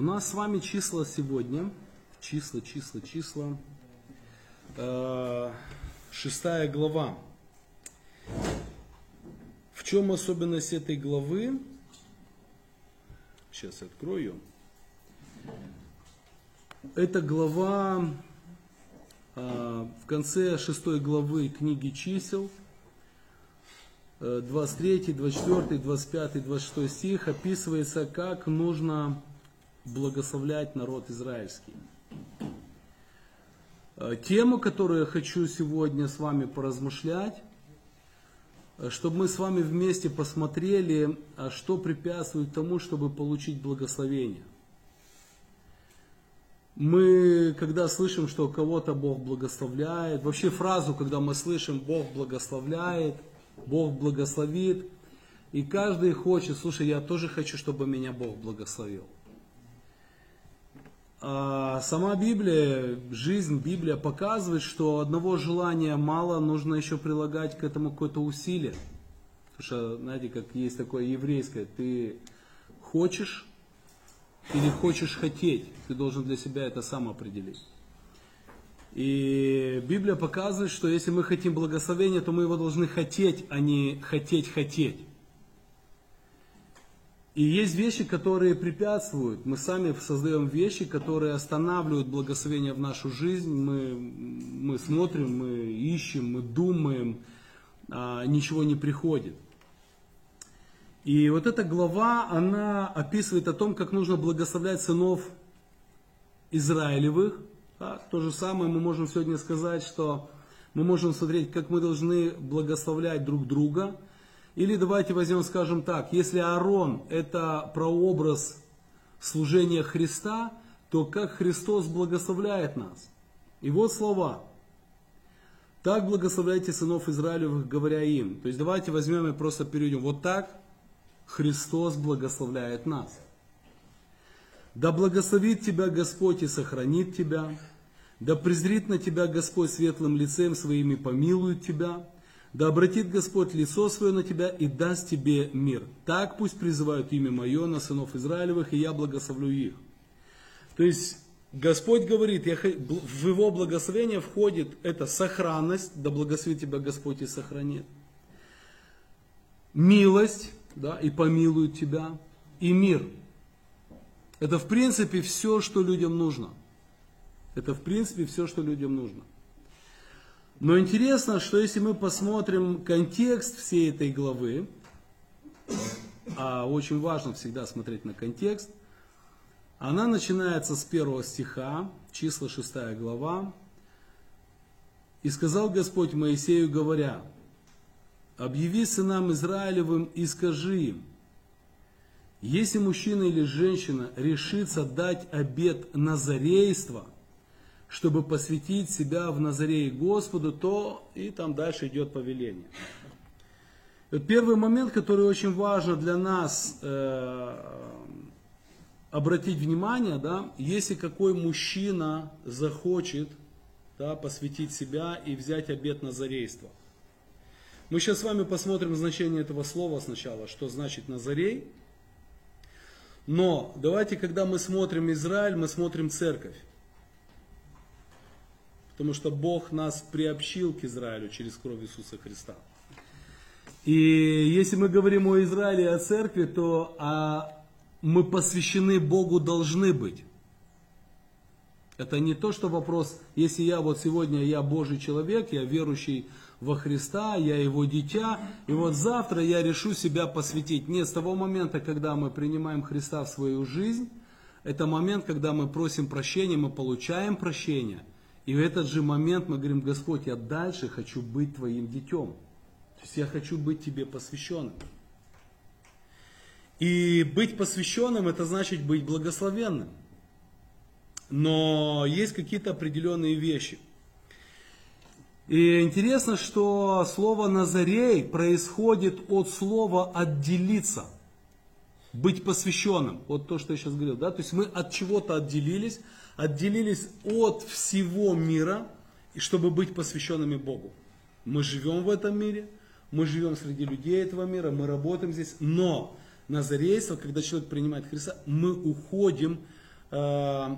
у нас с вами числа сегодня, числа, числа, числа, э, шестая глава. В чем особенность этой главы? Сейчас открою. Эта глава э, в конце шестой главы книги чисел, 23, 24, 25, 26 стих описывается, как нужно благословлять народ израильский. Э, тему, которую я хочу сегодня с вами поразмышлять, э, чтобы мы с вами вместе посмотрели, а что препятствует тому, чтобы получить благословение. Мы, когда слышим, что кого-то Бог благословляет, вообще фразу, когда мы слышим Бог благословляет, Бог благословит, и каждый хочет, слушай, я тоже хочу, чтобы меня Бог благословил. А сама Библия, жизнь, Библия показывает, что одного желания мало, нужно еще прилагать к этому какое-то усилие. Потому что, знаете, как есть такое еврейское, ты хочешь или хочешь хотеть, ты должен для себя это сам определить. И Библия показывает, что если мы хотим благословения, то мы его должны хотеть, а не хотеть-хотеть. И есть вещи, которые препятствуют. Мы сами создаем вещи, которые останавливают благословение в нашу жизнь. Мы, мы смотрим, мы ищем, мы думаем, а ничего не приходит. И вот эта глава, она описывает о том, как нужно благословлять сынов Израилевых. То же самое мы можем сегодня сказать, что мы можем смотреть, как мы должны благословлять друг друга – или давайте возьмем, скажем так, если Аарон это прообраз служения Христа, то как Христос благословляет нас? И вот слова. Так благословляйте сынов Израилевых, говоря им. То есть давайте возьмем и просто перейдем. Вот так Христос благословляет нас. Да благословит тебя Господь и сохранит тебя. Да презрит на тебя Господь светлым лицем своим и помилует тебя. Да обратит Господь лицо свое на тебя и даст тебе мир. Так пусть призывают имя мое на сынов Израилевых, и я благословлю их. То есть Господь говорит, я, в его благословение входит эта сохранность, да благословит тебя Господь и сохранит. Милость, да, и помилует тебя, и мир. Это в принципе все, что людям нужно. Это в принципе все, что людям нужно. Но интересно, что если мы посмотрим контекст всей этой главы, а очень важно всегда смотреть на контекст, она начинается с первого стиха, числа 6 глава. «И сказал Господь Моисею, говоря, объяви сынам Израилевым и скажи им, если мужчина или женщина решится дать обет назарейства – чтобы посвятить себя в Назарее Господу, то и там дальше идет повеление. Вот первый момент, который очень важно для нас э, обратить внимание, да, если какой мужчина захочет да, посвятить себя и взять обет назарейства. Мы сейчас с вами посмотрим значение этого слова сначала, что значит Назарей. Но давайте, когда мы смотрим Израиль, мы смотрим церковь. Потому что Бог нас приобщил к Израилю через кровь Иисуса Христа. И если мы говорим о Израиле и о церкви, то а, мы посвящены Богу должны быть. Это не то, что вопрос, если я вот сегодня, я Божий человек, я верующий во Христа, я его дитя, и вот завтра я решу себя посвятить. Нет, с того момента, когда мы принимаем Христа в свою жизнь, это момент, когда мы просим прощения, мы получаем прощение – и в этот же момент мы говорим, Господь, я дальше хочу быть Твоим детем. То есть я хочу быть Тебе посвященным. И быть посвященным, это значит быть благословенным. Но есть какие-то определенные вещи. И интересно, что слово Назарей происходит от слова отделиться, быть посвященным. Вот то, что я сейчас говорил. Да? То есть мы от чего-то отделились, отделились от всего мира, и чтобы быть посвященными Богу. Мы живем в этом мире, мы живем среди людей этого мира, мы работаем здесь, но назарейство, когда человек принимает Христа, мы уходим э,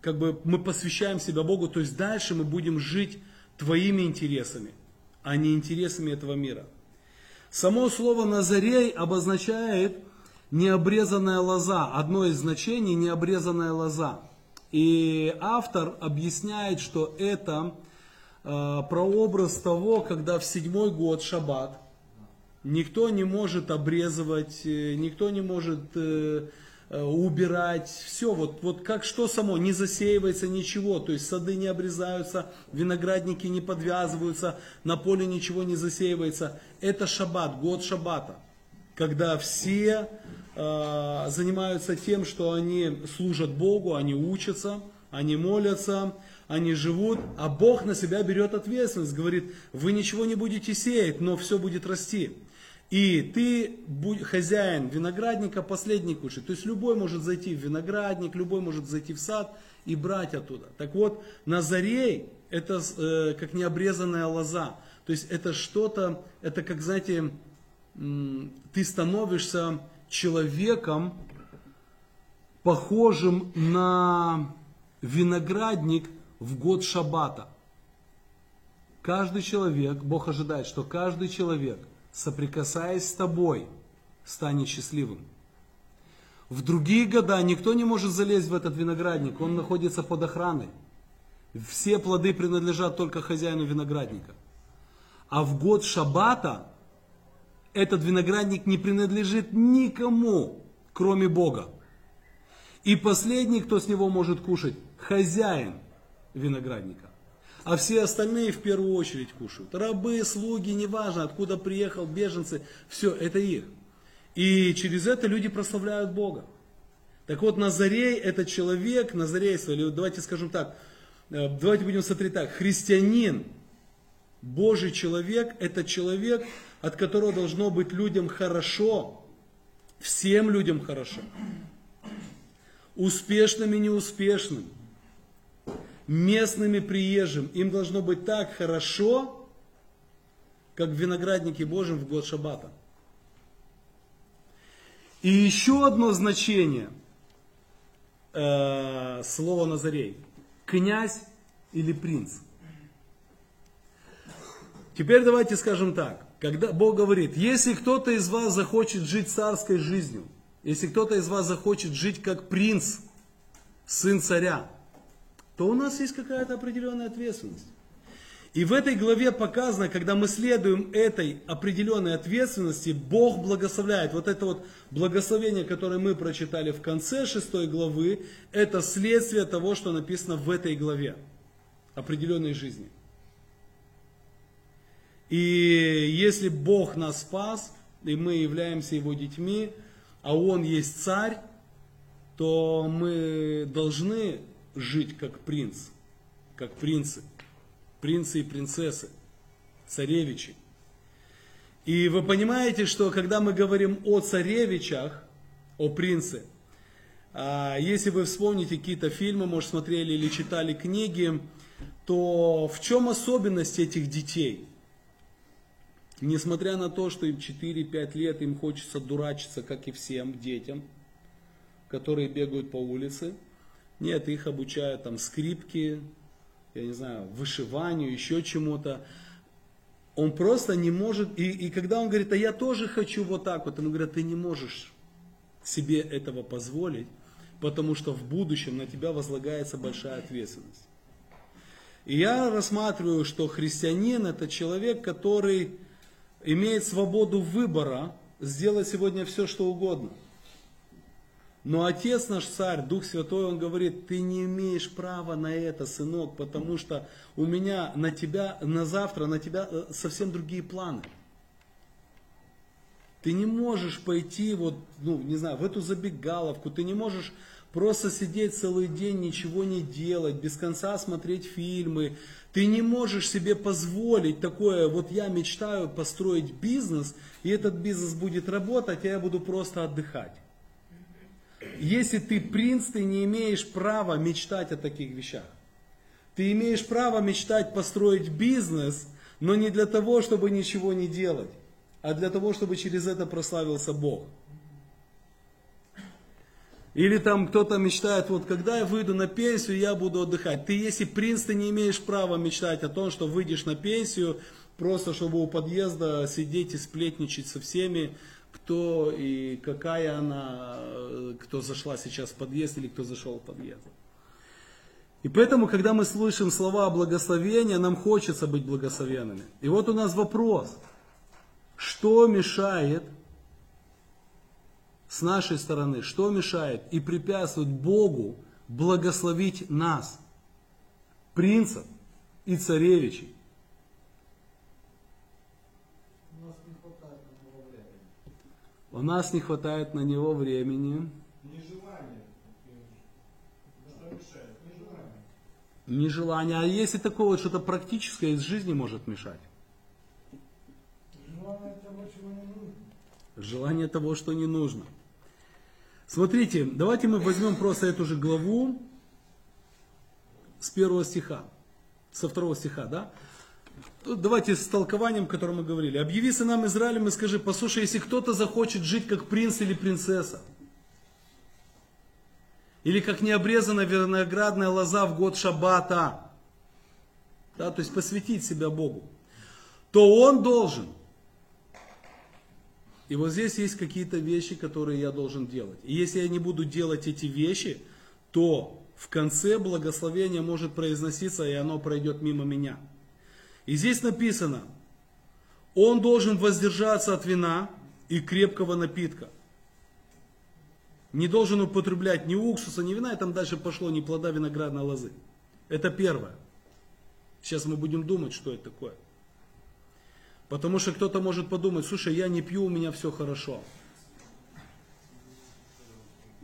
как бы мы посвящаем себя Богу, то есть дальше мы будем жить твоими интересами, а не интересами этого мира. Само слово Назарей обозначает необрезанная лоза. Одно из значений необрезанная лоза. И автор объясняет, что это э, прообраз того, когда в седьмой год шаббат никто не может обрезывать, э, никто не может э, Э, убирать, все, вот, вот как что само, не засеивается ничего, то есть сады не обрезаются, виноградники не подвязываются, на поле ничего не засеивается. Это шаббат, год шаббата, когда все э, занимаются тем, что они служат Богу, они учатся, они молятся, они живут, а Бог на себя берет ответственность, говорит, вы ничего не будете сеять, но все будет расти. И ты хозяин виноградника, последний кушай. То есть любой может зайти в виноградник, любой может зайти в сад и брать оттуда. Так вот, Назарей это э, как необрезанная лоза. То есть это что-то, это как, знаете, ты становишься человеком, похожим на виноградник в год шаббата. Каждый человек, Бог ожидает, что каждый человек – соприкасаясь с тобой, станет счастливым. В другие года никто не может залезть в этот виноградник, он находится под охраной. Все плоды принадлежат только хозяину виноградника. А в год шаббата этот виноградник не принадлежит никому, кроме Бога. И последний, кто с него может кушать, хозяин виноградника а все остальные в первую очередь кушают. Рабы, слуги, неважно, откуда приехал, беженцы, все, это их. И через это люди прославляют Бога. Так вот, Назарей это человек, Назарей, или давайте скажем так, э, давайте будем смотреть так, христианин, Божий человек, это человек, от которого должно быть людям хорошо, всем людям хорошо, успешным и неуспешным, местным и приезжим. Им должно быть так хорошо, как в винограднике в год Шаббата. И еще одно значение э, слова Назарей. Князь или принц. Теперь давайте скажем так. Когда Бог говорит, если кто-то из вас захочет жить царской жизнью, если кто-то из вас захочет жить как принц, сын царя, то у нас есть какая-то определенная ответственность. И в этой главе показано, когда мы следуем этой определенной ответственности, Бог благословляет. Вот это вот благословение, которое мы прочитали в конце шестой главы, это следствие того, что написано в этой главе определенной жизни. И если Бог нас спас, и мы являемся Его детьми, а Он есть царь, то мы должны жить как принц, как принцы, принцы и принцессы, царевичи. И вы понимаете, что когда мы говорим о царевичах, о принце, а, если вы вспомните какие-то фильмы, может смотрели или читали книги, то в чем особенность этих детей? Несмотря на то, что им 4-5 лет, им хочется дурачиться, как и всем детям, которые бегают по улице – нет, их обучают там скрипки, я не знаю, вышиванию, еще чему-то. Он просто не может, и, и когда он говорит, а я тоже хочу вот так вот, ему говорят, ты не можешь себе этого позволить, потому что в будущем на тебя возлагается большая ответственность. И я рассматриваю, что христианин это человек, который имеет свободу выбора сделать сегодня все, что угодно – но Отец наш Царь, Дух Святой, Он говорит, ты не имеешь права на это, сынок, потому что у меня на тебя, на завтра, на тебя э, совсем другие планы. Ты не можешь пойти вот, ну, не знаю, в эту забегаловку, ты не можешь просто сидеть целый день, ничего не делать, без конца смотреть фильмы. Ты не можешь себе позволить такое, вот я мечтаю построить бизнес, и этот бизнес будет работать, а я буду просто отдыхать. Если ты принц, ты не имеешь права мечтать о таких вещах. Ты имеешь право мечтать построить бизнес, но не для того, чтобы ничего не делать, а для того, чтобы через это прославился Бог. Или там кто-то мечтает, вот когда я выйду на пенсию, я буду отдыхать. Ты, если принц, ты не имеешь права мечтать о том, что выйдешь на пенсию, просто чтобы у подъезда сидеть и сплетничать со всеми, кто и какая она, кто зашла сейчас в подъезд или кто зашел в подъезд. И поэтому, когда мы слышим слова благословения, нам хочется быть благословенными. И вот у нас вопрос. Что мешает с нашей стороны, что мешает и препятствует Богу благословить нас, принцев и царевичей? У нас не хватает на него времени. Нежелание. Что мешает? Нежелание. Нежелание. А если такое вот что-то практическое из жизни может мешать? Желание того, чего не нужно. Желание того, что не нужно. Смотрите, давайте мы возьмем просто эту же главу с первого стиха, со второго стиха, да? Тут Давайте с толкованием, о котором мы говорили. Объяви сынам Израилем и скажи, послушай, если кто-то захочет жить как принц или принцесса, или как необрезанная виноградная лоза в год шаббата, да, то есть посвятить себя Богу, то он должен. И вот здесь есть какие-то вещи, которые я должен делать. И если я не буду делать эти вещи, то в конце благословение может произноситься, и оно пройдет мимо меня. И здесь написано, он должен воздержаться от вина и крепкого напитка. Не должен употреблять ни уксуса, ни вина, и там дальше пошло ни плода виноградной лозы. Это первое. Сейчас мы будем думать, что это такое. Потому что кто-то может подумать, слушай, я не пью, у меня все хорошо.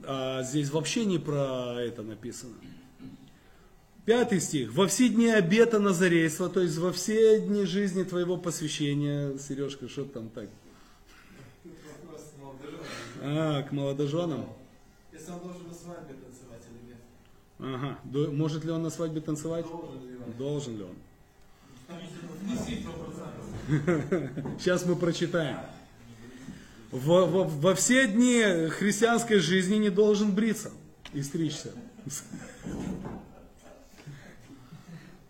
А здесь вообще не про это написано. Пятый стих. Во все дни обета Назарейства, то есть во все дни жизни твоего посвящения, Сережка, что там так? А, к молодоженам? Если он должен на свадьбе танцевать или нет? Ага. Может ли он на свадьбе танцевать? Должен ли он? Должен ли он? Внеси 100%. Сейчас мы прочитаем. Во, во- во все дни христианской жизни не должен бриться и стричься.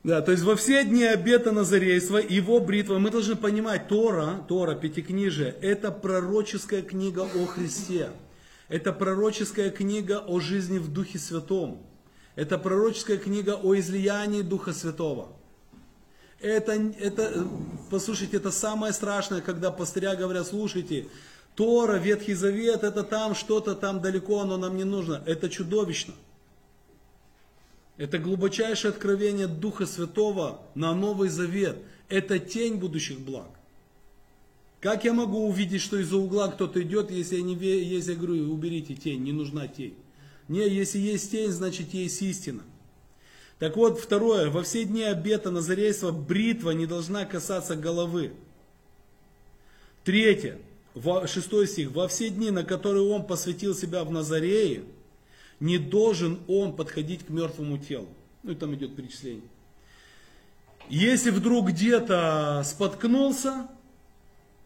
Да, то есть во все дни обета Назарейства, его бритва, мы должны понимать, Тора, Тора, Пятикнижие, это пророческая книга о Христе. Это пророческая книга о жизни в Духе Святом. Это пророческая книга о излиянии Духа Святого. Это, это, послушайте, это самое страшное, когда пастыря говорят, слушайте, Тора, Ветхий Завет, это там что-то там далеко, оно нам не нужно. Это чудовищно. Это глубочайшее откровение Духа Святого на Новый Завет. Это тень будущих благ. Как я могу увидеть, что из-за угла кто-то идет, если я, не, если я говорю, уберите тень, не нужна тень. Не, если есть тень, значит есть истина. Так вот, второе, во все дни обета Назарейства бритва не должна касаться головы. Третье, шестой стих, во все дни, на которые он посвятил себя в Назарее, не должен он подходить к мертвому телу. Ну и там идет перечисление. Если вдруг где-то споткнулся,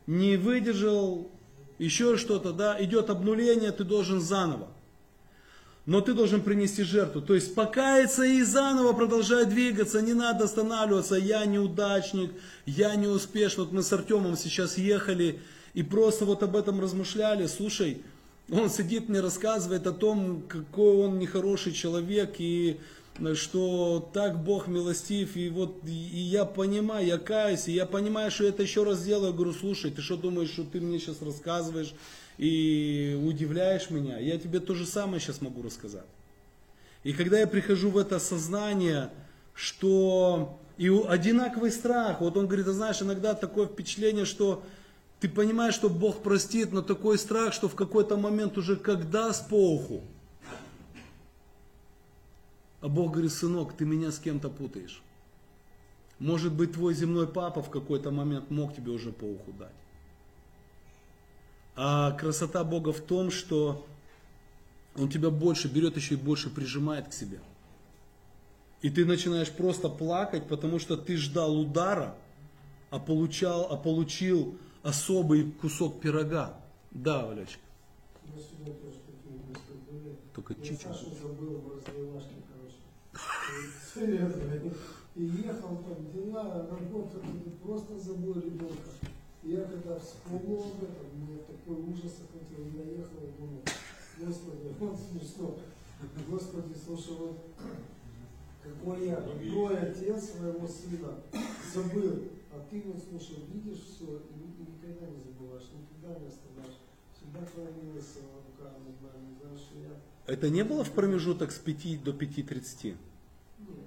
не выдержал, еще что-то, да, идет обнуление, ты должен заново. Но ты должен принести жертву. То есть покаяться и заново продолжать двигаться, не надо останавливаться. Я неудачник, я не успешный. Вот мы с Артемом сейчас ехали и просто вот об этом размышляли. Слушай, он сидит мне рассказывает о том, какой он нехороший человек и э, что так Бог милостив, и вот и я понимаю, я каюсь, и я понимаю, что я это еще раз делаю, говорю, слушай, ты что думаешь, что ты мне сейчас рассказываешь и удивляешь меня? Я тебе то же самое сейчас могу рассказать. И когда я прихожу в это сознание, что и одинаковый страх, вот он говорит, ты знаешь, иногда такое впечатление, что ты понимаешь, что Бог простит, но такой страх, что в какой-то момент уже когда с поуху. А Бог говорит, сынок, ты меня с кем-то путаешь. Может быть, твой земной папа в какой-то момент мог тебе уже по уху дать. А красота Бога в том, что Он тебя больше берет, еще и больше прижимает к себе. И ты начинаешь просто плакать, потому что ты ждал удара, а, получал, а получил особый кусок пирога. Да, Валечка? Только чичу. Серьезно. И ехал там, дела, работа, просто забыл ребенка. Я когда вспомнил об этом, мне такой ужас охватил. Я ехал и думал, Господи, вот смешно. Господи, слушай, вот какой я, какой отец своего сына забыл. А ты вот, слушай, видишь все и, и никогда не забываешь, никогда не оставляешь. Всегда твоя милость рука над нами, знаешь, что я Это не было в промежуток с 5 до 5.30? нет, нет,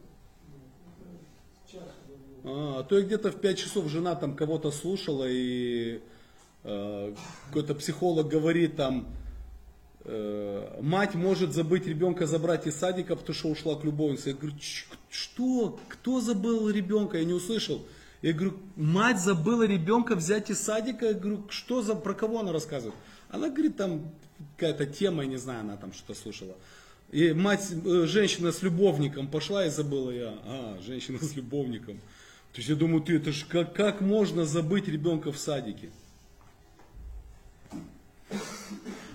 это чаще было. А, а то я где-то в 5 часов жена там кого-то слушала, и э, какой-то психолог говорит там, э, мать может забыть ребенка забрать из садика, потому что ушла к любовнице. Я говорю, «Ч- что? Кто забыл ребенка? Я не услышал. Я говорю, мать забыла ребенка взять из садика. Я говорю, что за, про кого она рассказывает? Она говорит, там какая-то тема, я не знаю, она там что-то слушала. И мать, э, женщина с любовником пошла и забыла я. А, женщина с любовником. То есть я думаю, ты это ж как, как можно забыть ребенка в садике?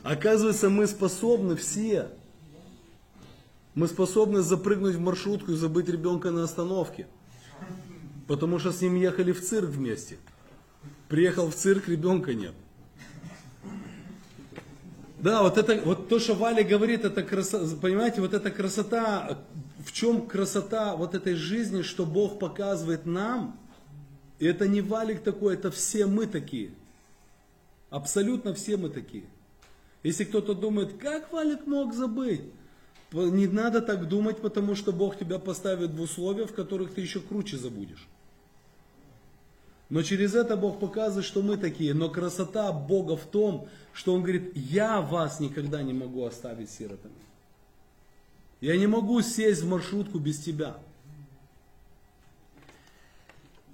Оказывается, мы способны все. Мы способны запрыгнуть в маршрутку и забыть ребенка на остановке. Потому что с ним ехали в цирк вместе. Приехал в цирк, ребенка нет. Да, вот это, вот то, что Валя говорит, это красота, понимаете, вот эта красота, в чем красота вот этой жизни, что Бог показывает нам, и это не Валик такой, это все мы такие. Абсолютно все мы такие. Если кто-то думает, как Валик мог забыть, не надо так думать, потому что Бог тебя поставит в условия, в которых ты еще круче забудешь. Но через это Бог показывает, что мы такие. Но красота Бога в том, что Он говорит, я вас никогда не могу оставить сиротами. Я не могу сесть в маршрутку без тебя.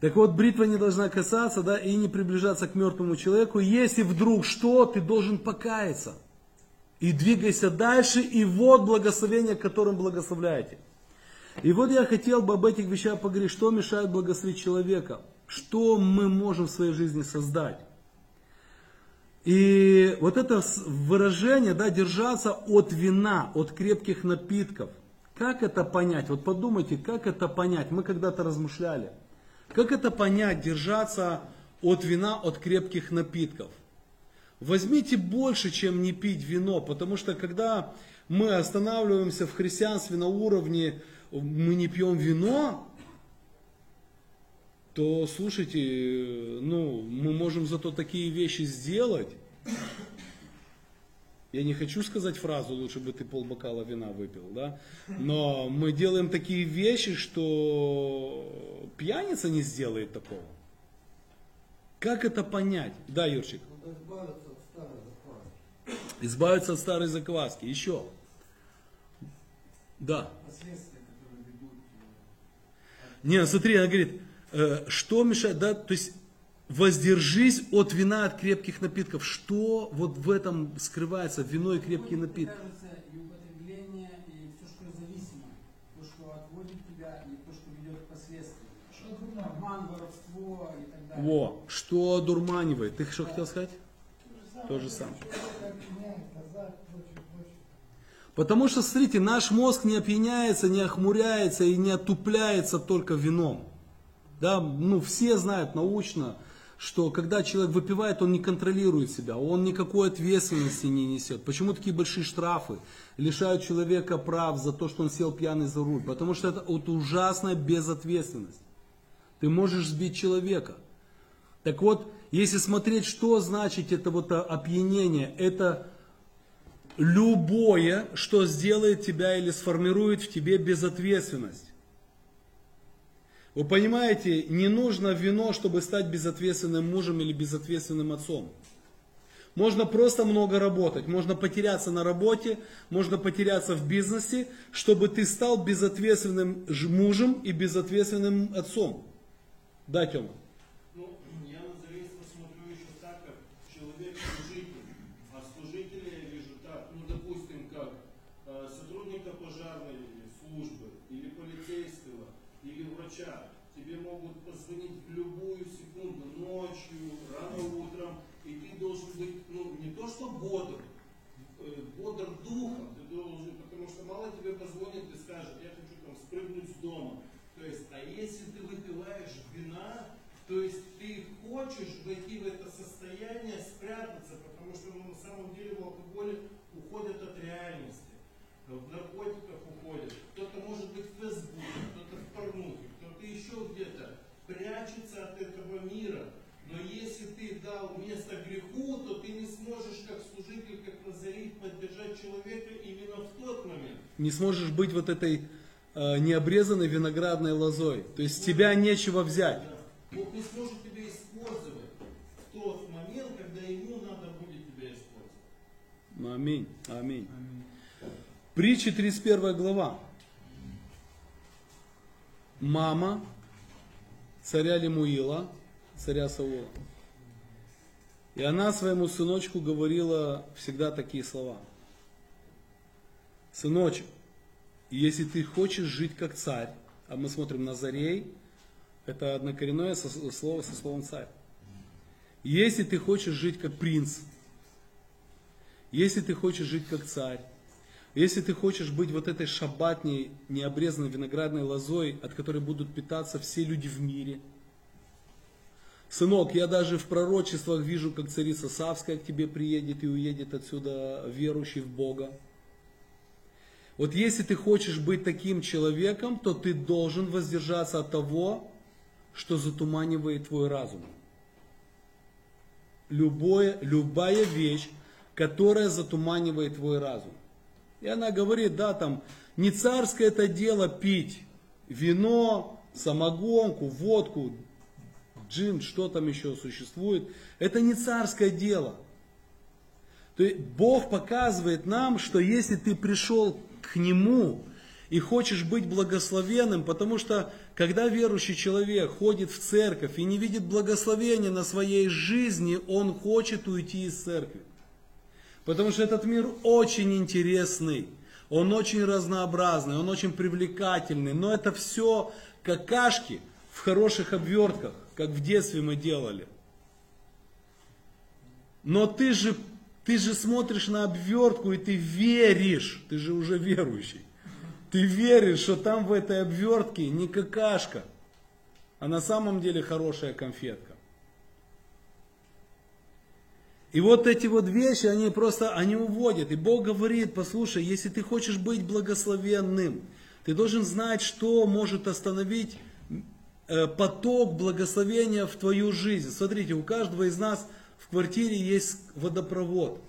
Так вот, бритва не должна касаться, да, и не приближаться к мертвому человеку. Если вдруг что, ты должен покаяться. И двигайся дальше, и вот благословение, которым благословляете. И вот я хотел бы об этих вещах поговорить, что мешает благословить человека, что мы можем в своей жизни создать. И вот это выражение, да, держаться от вина, от крепких напитков. Как это понять? Вот подумайте, как это понять? Мы когда-то размышляли. Как это понять, держаться от вина, от крепких напитков? Возьмите больше, чем не пить вино, потому что когда мы останавливаемся в христианстве на уровне мы не пьем вино, то слушайте, ну, мы можем зато такие вещи сделать. Я не хочу сказать фразу, лучше бы ты полбокала вина выпил, да? Но мы делаем такие вещи, что пьяница не сделает такого. Как это понять? Да, Юрчик. Избавиться от старой закваски. Избавиться от старой закваски. Еще. Да. Последствия, которые ведут э, Не, смотри, она говорит, что мешает, да, то есть воздержись от вина, от крепких напитков. Что вот в этом скрывается, вино и крепкие напитки? Кажется, и употребление, и все, что зависимо. То, что отводит тебя, и то, что ведет к последствиям. Обман, воровство и так далее. Во, что одурманивает? Ты что хотел сказать? То же самое. Потому что, смотрите, наш мозг не опьяняется, не охмуряется и не отупляется только вином. Да, ну, все знают научно, что когда человек выпивает, он не контролирует себя, он никакой ответственности не несет. Почему такие большие штрафы лишают человека прав за то, что он сел пьяный за руль? Потому что это вот ужасная безответственность. Ты можешь сбить человека. Так вот, если смотреть, что значит это вот опьянение, это любое, что сделает тебя или сформирует в тебе безответственность. Вы понимаете, не нужно вино, чтобы стать безответственным мужем или безответственным отцом. Можно просто много работать, можно потеряться на работе, можно потеряться в бизнесе, чтобы ты стал безответственным мужем и безответственным отцом. Да, Тёма? Ну, я на зависимость смотрю еще так, как человек-служитель. А служителя я вижу так, ну, допустим, как э, сотрудника пожарной службы, или полицейского, или врача. Тебе могут позвонить в любую секунду, ночью, рано утром, и ты должен быть, ну, не то что бодр, э, бодр духом, ты должен, дома. То есть, а если ты выпиваешь вина, то есть ты хочешь войти в это состояние, спрятаться, потому что ну, на самом деле в алкоголе уходят от реальности, в наркотиках уходят. Кто-то может быть в Фейсбуке, кто-то в порнухе, кто-то еще где-то прячется от этого мира. Но если ты дал место греху, то ты не сможешь как служитель, как Назарит поддержать человека именно в тот момент. Не сможешь быть вот этой э, необрезанной виноградной лозой. То есть с тебя нечего взять. Бог не сможет тебя использовать в тот момент, когда ему надо будет тебя использовать. Аминь. Аминь. Притча 31 глава. Мама царя Лемуила, царя Саула. И она своему сыночку говорила всегда такие слова. Сыночек, если ты хочешь жить как царь, а мы смотрим на Зарей, это однокоренное слово со словом царь. Если ты хочешь жить как принц, если ты хочешь жить как царь, если ты хочешь быть вот этой шабатней, необрезанной виноградной лозой, от которой будут питаться все люди в мире. Сынок, я даже в пророчествах вижу, как царица Савская к тебе приедет и уедет отсюда верующий в Бога. Вот если ты хочешь быть таким человеком, то ты должен воздержаться от того, что затуманивает твой разум. Любое, любая вещь, которая затуманивает твой разум. И она говорит, да, там, не царское это дело пить вино, самогонку, водку, джин, что там еще существует. Это не царское дело. То есть Бог показывает нам, что если ты пришел к Нему и хочешь быть благословенным, потому что когда верующий человек ходит в церковь и не видит благословения на своей жизни, он хочет уйти из церкви. Потому что этот мир очень интересный, он очень разнообразный, он очень привлекательный, но это все какашки в хороших обвертках, как в детстве мы делали. Но ты же, ты же смотришь на обвертку и ты веришь, ты же уже верующий. Ты веришь, что там в этой обвертке не какашка, а на самом деле хорошая конфетка. И вот эти вот вещи, они просто, они уводят. И Бог говорит, послушай, если ты хочешь быть благословенным, ты должен знать, что может остановить э, поток благословения в твою жизнь. Смотрите, у каждого из нас в квартире есть водопровод.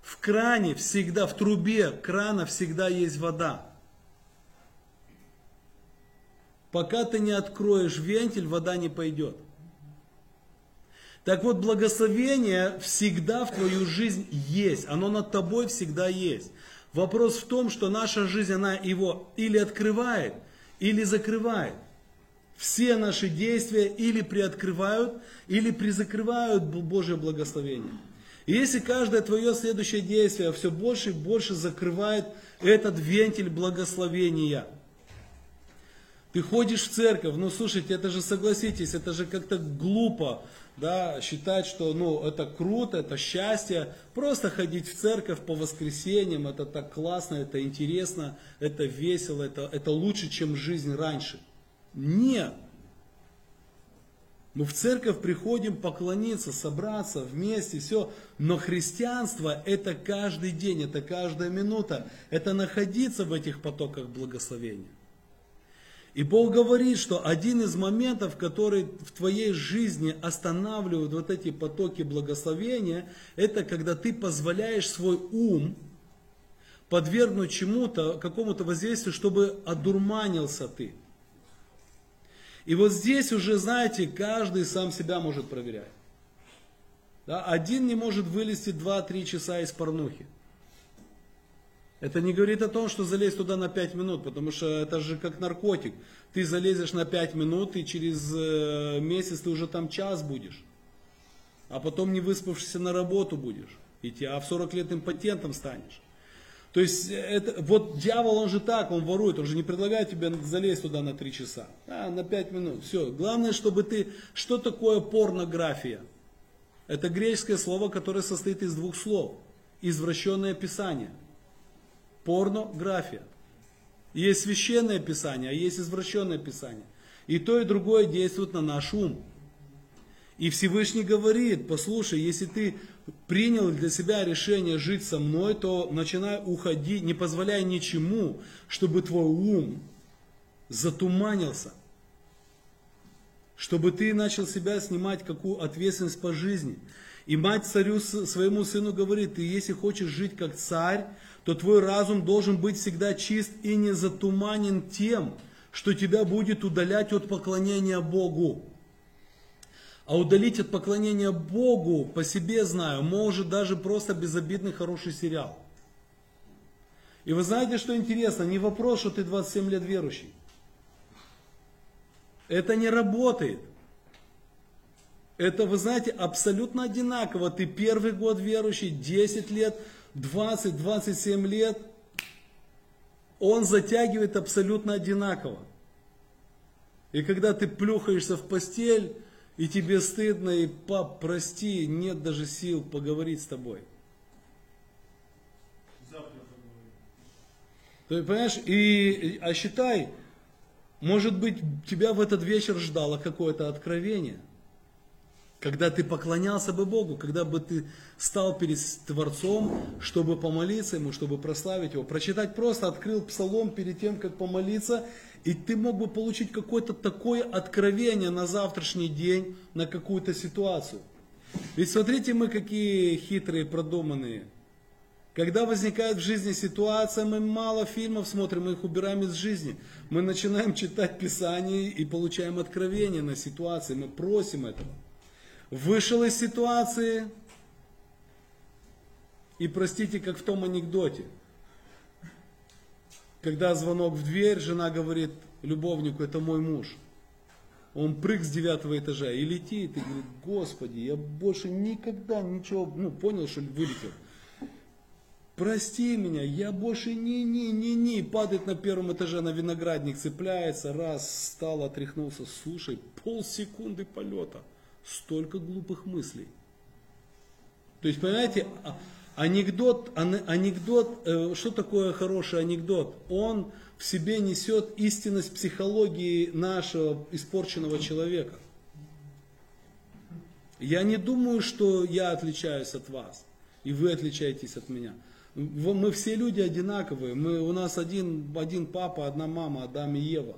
В кране всегда, в трубе крана всегда есть вода. Пока ты не откроешь вентиль, вода не пойдет. Так вот, благословение всегда в твою жизнь есть. Оно над тобой всегда есть. Вопрос в том, что наша жизнь, она его или открывает, или закрывает. Все наши действия или приоткрывают, или призакрывают Божье благословение. И если каждое твое следующее действие все больше и больше закрывает этот вентиль благословения, ты ходишь в церковь, ну слушайте, это же согласитесь, это же как-то глупо, да, считать, что ну, это круто, это счастье. Просто ходить в церковь по воскресеньям, это так классно, это интересно, это весело, это, это лучше, чем жизнь раньше. Нет. Мы в церковь приходим поклониться, собраться вместе, все. Но христианство это каждый день, это каждая минута. Это находиться в этих потоках благословения. И Бог говорит, что один из моментов, который в твоей жизни останавливают вот эти потоки благословения, это когда ты позволяешь свой ум подвергнуть чему-то, какому-то воздействию, чтобы одурманился ты. И вот здесь уже, знаете, каждый сам себя может проверять. Да? Один не может вылезти 2-3 часа из порнухи. Это не говорит о том, что залезть туда на 5 минут, потому что это же как наркотик. Ты залезешь на 5 минут, и через э, месяц ты уже там час будешь. А потом не выспавшийся на работу будешь идти, а в 40 лет импотентом станешь. То есть, это, вот дьявол, он же так, он ворует, он же не предлагает тебе залезть туда на 3 часа, а на 5 минут. Все. Главное, чтобы ты, что такое порнография? Это греческое слово, которое состоит из двух слов. Извращенное писание. Порнография. Есть священное писание, а есть извращенное писание. И то, и другое действует на наш ум. И Всевышний говорит, послушай, если ты принял для себя решение жить со мной, то начинай уходить, не позволяй ничему, чтобы твой ум затуманился. Чтобы ты начал себя снимать какую ответственность по жизни. И мать царю своему сыну говорит, ты если хочешь жить как царь, то твой разум должен быть всегда чист и не затуманен тем, что тебя будет удалять от поклонения Богу. А удалить от поклонения Богу, по себе знаю, может даже просто безобидный хороший сериал. И вы знаете, что интересно? Не вопрос, что ты 27 лет верующий. Это не работает. Это, вы знаете, абсолютно одинаково. Ты первый год верующий, 10 лет, 20, 27 лет. Он затягивает абсолютно одинаково. И когда ты плюхаешься в постель, и тебе стыдно, и пап, прости, нет даже сил поговорить с тобой. Завтра есть, понимаешь, и, а считай, может быть, тебя в этот вечер ждало какое-то откровение. Когда ты поклонялся бы Богу, когда бы ты стал перед Творцом, чтобы помолиться Ему, чтобы прославить Его. Прочитать просто, открыл псалом перед тем, как помолиться, и ты мог бы получить какое-то такое откровение на завтрашний день, на какую-то ситуацию. Ведь смотрите мы какие хитрые, продуманные. Когда возникает в жизни ситуация, мы мало фильмов смотрим, мы их убираем из жизни. Мы начинаем читать Писание и получаем откровение на ситуации, мы просим этого. Вышел из ситуации, и простите, как в том анекдоте – когда звонок в дверь, жена говорит любовнику, это мой муж. Он прыг с девятого этажа и летит, и говорит, Господи, я больше никогда ничего, ну, понял, что вылетел. Прости меня, я больше не, не, не, не, падает на первом этаже на виноградник, цепляется, раз, встал, отряхнулся, слушай, полсекунды полета, столько глупых мыслей. То есть, понимаете, а, Анекдот, анекдот, э, что такое хороший анекдот? Он в себе несет истинность психологии нашего испорченного человека. Я не думаю, что я отличаюсь от вас, и вы отличаетесь от меня. Мы все люди одинаковые. Мы, у нас один, один папа, одна мама, Адам и Ева.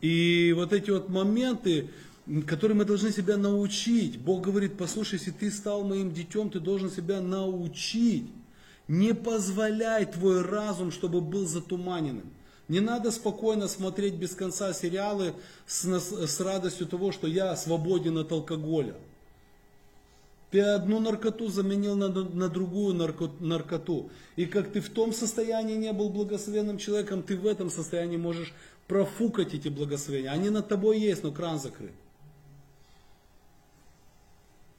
И вот эти вот моменты, который мы должны себя научить. Бог говорит, послушай, если ты стал моим детем, ты должен себя научить. Не позволяй твой разум, чтобы был затуманенным. Не надо спокойно смотреть без конца сериалы с, с радостью того, что я свободен от алкоголя. Ты одну наркоту заменил на, на другую наркоту. И как ты в том состоянии не был благословенным человеком, ты в этом состоянии можешь профукать эти благословения. Они над тобой есть, но кран закрыт.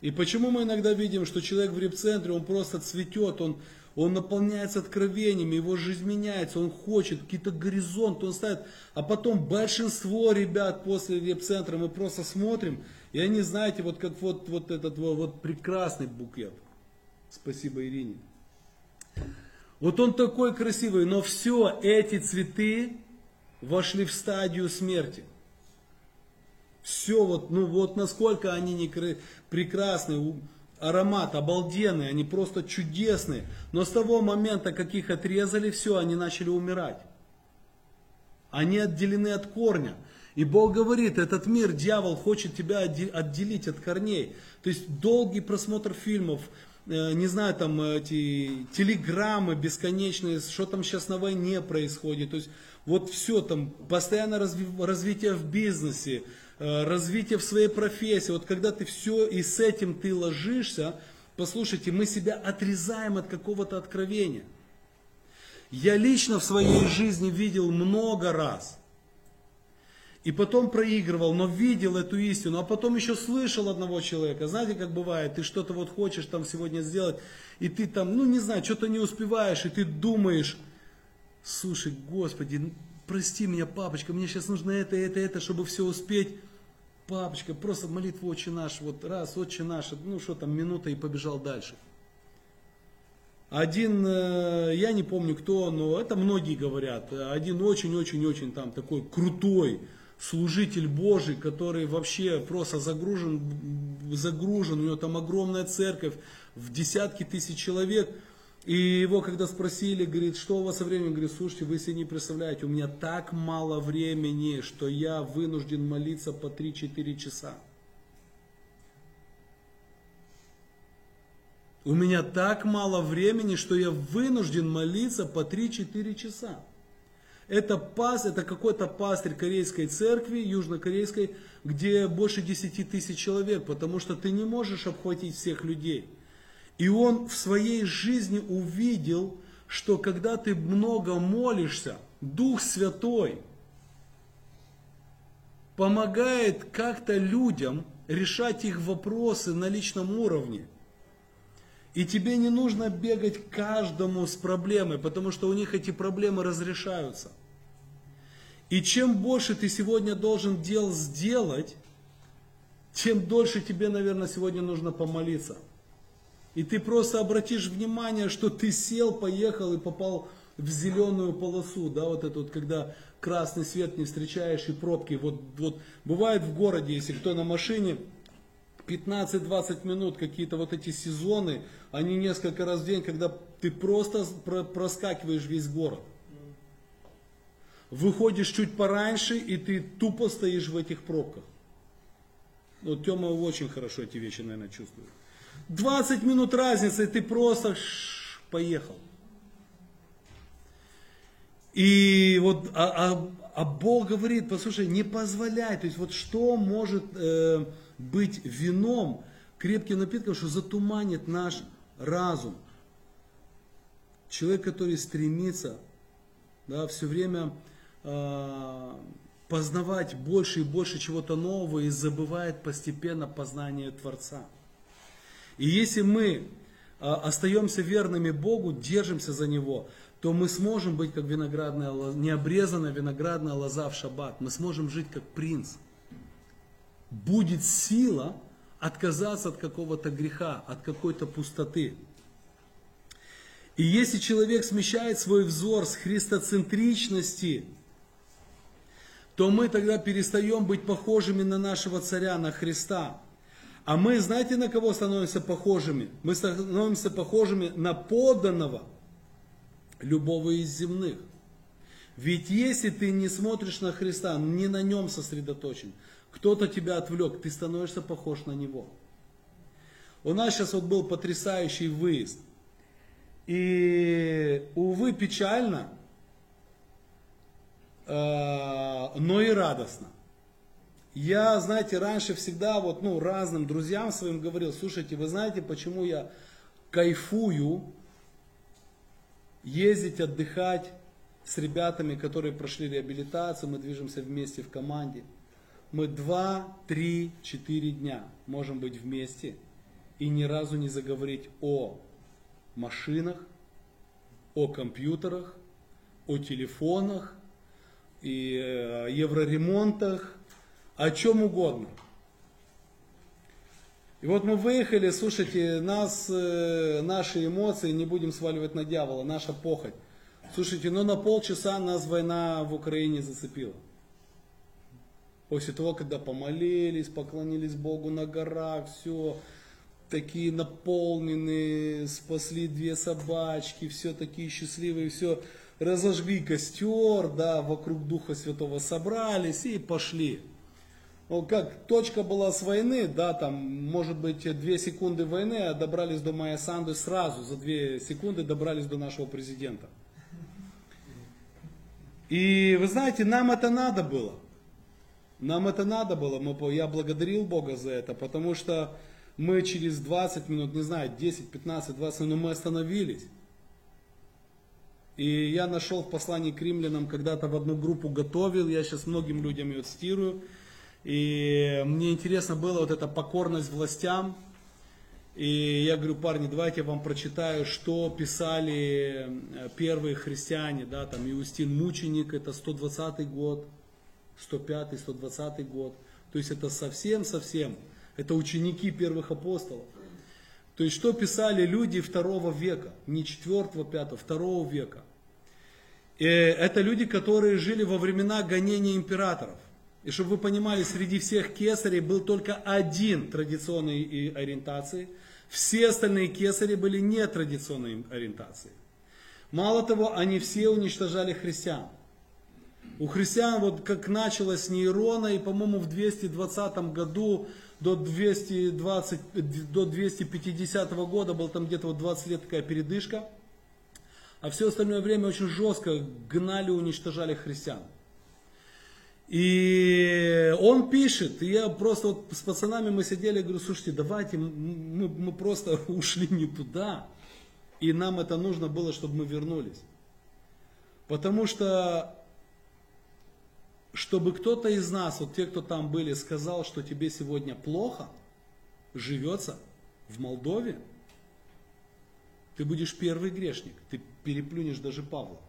И почему мы иногда видим, что человек в репцентре, он просто цветет, он, он наполняется откровениями, его жизнь меняется, он хочет, какие-то горизонты он ставит. А потом большинство ребят после репцентра мы просто смотрим, и они, знаете, вот как вот, вот этот вот, вот прекрасный букет. Спасибо Ирине. Вот он такой красивый, но все эти цветы вошли в стадию смерти. Все вот, ну вот насколько они не прекрасны, аромат обалденный, они просто чудесные. Но с того момента, как их отрезали, все, они начали умирать. Они отделены от корня. И Бог говорит, этот мир, дьявол хочет тебя отделить от корней. То есть долгий просмотр фильмов, э, не знаю, там эти телеграммы бесконечные, что там сейчас на войне происходит. То есть вот все там, постоянно развитие в бизнесе, Э, развитие в своей профессии, вот когда ты все и с этим ты ложишься, послушайте, мы себя отрезаем от какого-то откровения. Я лично в своей жизни видел много раз. И потом проигрывал, но видел эту истину, а потом еще слышал одного человека. Знаете, как бывает, ты что-то вот хочешь там сегодня сделать, и ты там, ну не знаю, что-то не успеваешь, и ты думаешь, слушай, Господи, прости меня, папочка, мне сейчас нужно это, это, это, чтобы все успеть. Папочка, просто молитву Отче наш, вот раз, Отче наш, ну что там, минута и побежал дальше. Один, э, я не помню кто, но это многие говорят, один очень-очень-очень там такой крутой служитель Божий, который вообще просто загружен, загружен, у него там огромная церковь, в десятки тысяч человек. И его когда спросили, говорит, что у вас со временем, говорит, слушайте, вы себе не представляете, у меня так мало времени, что я вынужден молиться по 3-4 часа. У меня так мало времени, что я вынужден молиться по 3-4 часа. Это, пас, это какой-то пастырь корейской церкви, южнокорейской, где больше 10 тысяч человек, потому что ты не можешь обхватить всех людей. И он в своей жизни увидел, что когда ты много молишься, Дух Святой помогает как-то людям решать их вопросы на личном уровне. И тебе не нужно бегать каждому с проблемой, потому что у них эти проблемы разрешаются. И чем больше ты сегодня должен дел сделать, тем дольше тебе, наверное, сегодня нужно помолиться. И ты просто обратишь внимание, что ты сел, поехал и попал в зеленую полосу, да, вот это вот, когда красный свет не встречаешь и пробки. Вот, вот бывает в городе, если кто на машине, 15-20 минут, какие-то вот эти сезоны, они несколько раз в день, когда ты просто проскакиваешь весь город. Выходишь чуть пораньше, и ты тупо стоишь в этих пробках. Вот Тёма очень хорошо эти вещи, наверное, чувствует. 20 минут разницы, и ты просто поехал. И вот, а, а, а Бог говорит, послушай, не позволяй, то есть вот что может э, быть вином, крепким напитком, что затуманит наш разум. Человек, который стремится да, все время э, познавать больше и больше чего-то нового и забывает постепенно познание Творца. И если мы э, остаемся верными Богу, держимся за Него, то мы сможем быть как виноградная, необрезанная виноградная лоза в шаббат. Мы сможем жить как принц будет сила отказаться от какого-то греха, от какой-то пустоты. И если человек смещает свой взор с христоцентричности, то мы тогда перестаем быть похожими на нашего царя, на Христа. А мы, знаете, на кого становимся похожими? Мы становимся похожими на подданного любого из земных. Ведь если ты не смотришь на Христа, не на нем сосредоточен, кто-то тебя отвлек, ты становишься похож на него. У нас сейчас вот был потрясающий выезд. И, увы, печально, э, но и радостно. Я, знаете, раньше всегда вот, ну, разным друзьям своим говорил, слушайте, вы знаете, почему я кайфую ездить, отдыхать с ребятами, которые прошли реабилитацию, мы движемся вместе в команде? Мы два, три, четыре дня можем быть вместе и ни разу не заговорить о машинах, о компьютерах, о телефонах, и э, евроремонтах, о чем угодно. И вот мы выехали, слушайте, нас, э, наши эмоции не будем сваливать на дьявола, наша похоть. Слушайте, ну на полчаса нас война в Украине зацепила. После того, когда помолились, поклонились Богу на горах, все, такие наполненные, спасли две собачки, все такие счастливые, все, разожгли костер, да, вокруг Духа Святого собрались и пошли. Ну, как точка была с войны, да, там, может быть, две секунды войны, а добрались до Майя Санды сразу, за две секунды добрались до нашего президента. И вы знаете, нам это надо было. Нам это надо было, мы, я благодарил Бога за это, потому что мы через 20 минут, не знаю, 10, 15, 20 минут, мы остановились. И я нашел в послании к римлянам, когда-то в одну группу готовил, я сейчас многим людям ее цитирую. И мне интересно было вот эта покорность властям. И я говорю, парни, давайте я вам прочитаю, что писали э, первые христиане, да, там Иустин Мученик, это 120 год, 105, 120 год. То есть это совсем-совсем, это ученики первых апостолов. То есть, что писали люди второго века, не четвертого, пятого, второго века. Э, Это люди, которые жили во времена гонения императоров. И чтобы вы понимали, среди всех кесарей был только один традиционной и ориентации. Все остальные кесари были нетрадиционной ориентации. Мало того, они все уничтожали христиан. У христиан, вот как началось с Нейрона, и, по-моему, в 220 году до, 220, до 250 года, был там где-то вот 20 лет такая передышка, а все остальное время очень жестко гнали, уничтожали христиан. И он пишет, и я просто вот с пацанами мы сидели, говорю, слушайте, давайте, мы, мы просто ушли не туда, и нам это нужно было, чтобы мы вернулись. Потому что чтобы кто-то из нас, вот те, кто там были, сказал, что тебе сегодня плохо живется в Молдове, ты будешь первый грешник, ты переплюнешь даже Павла.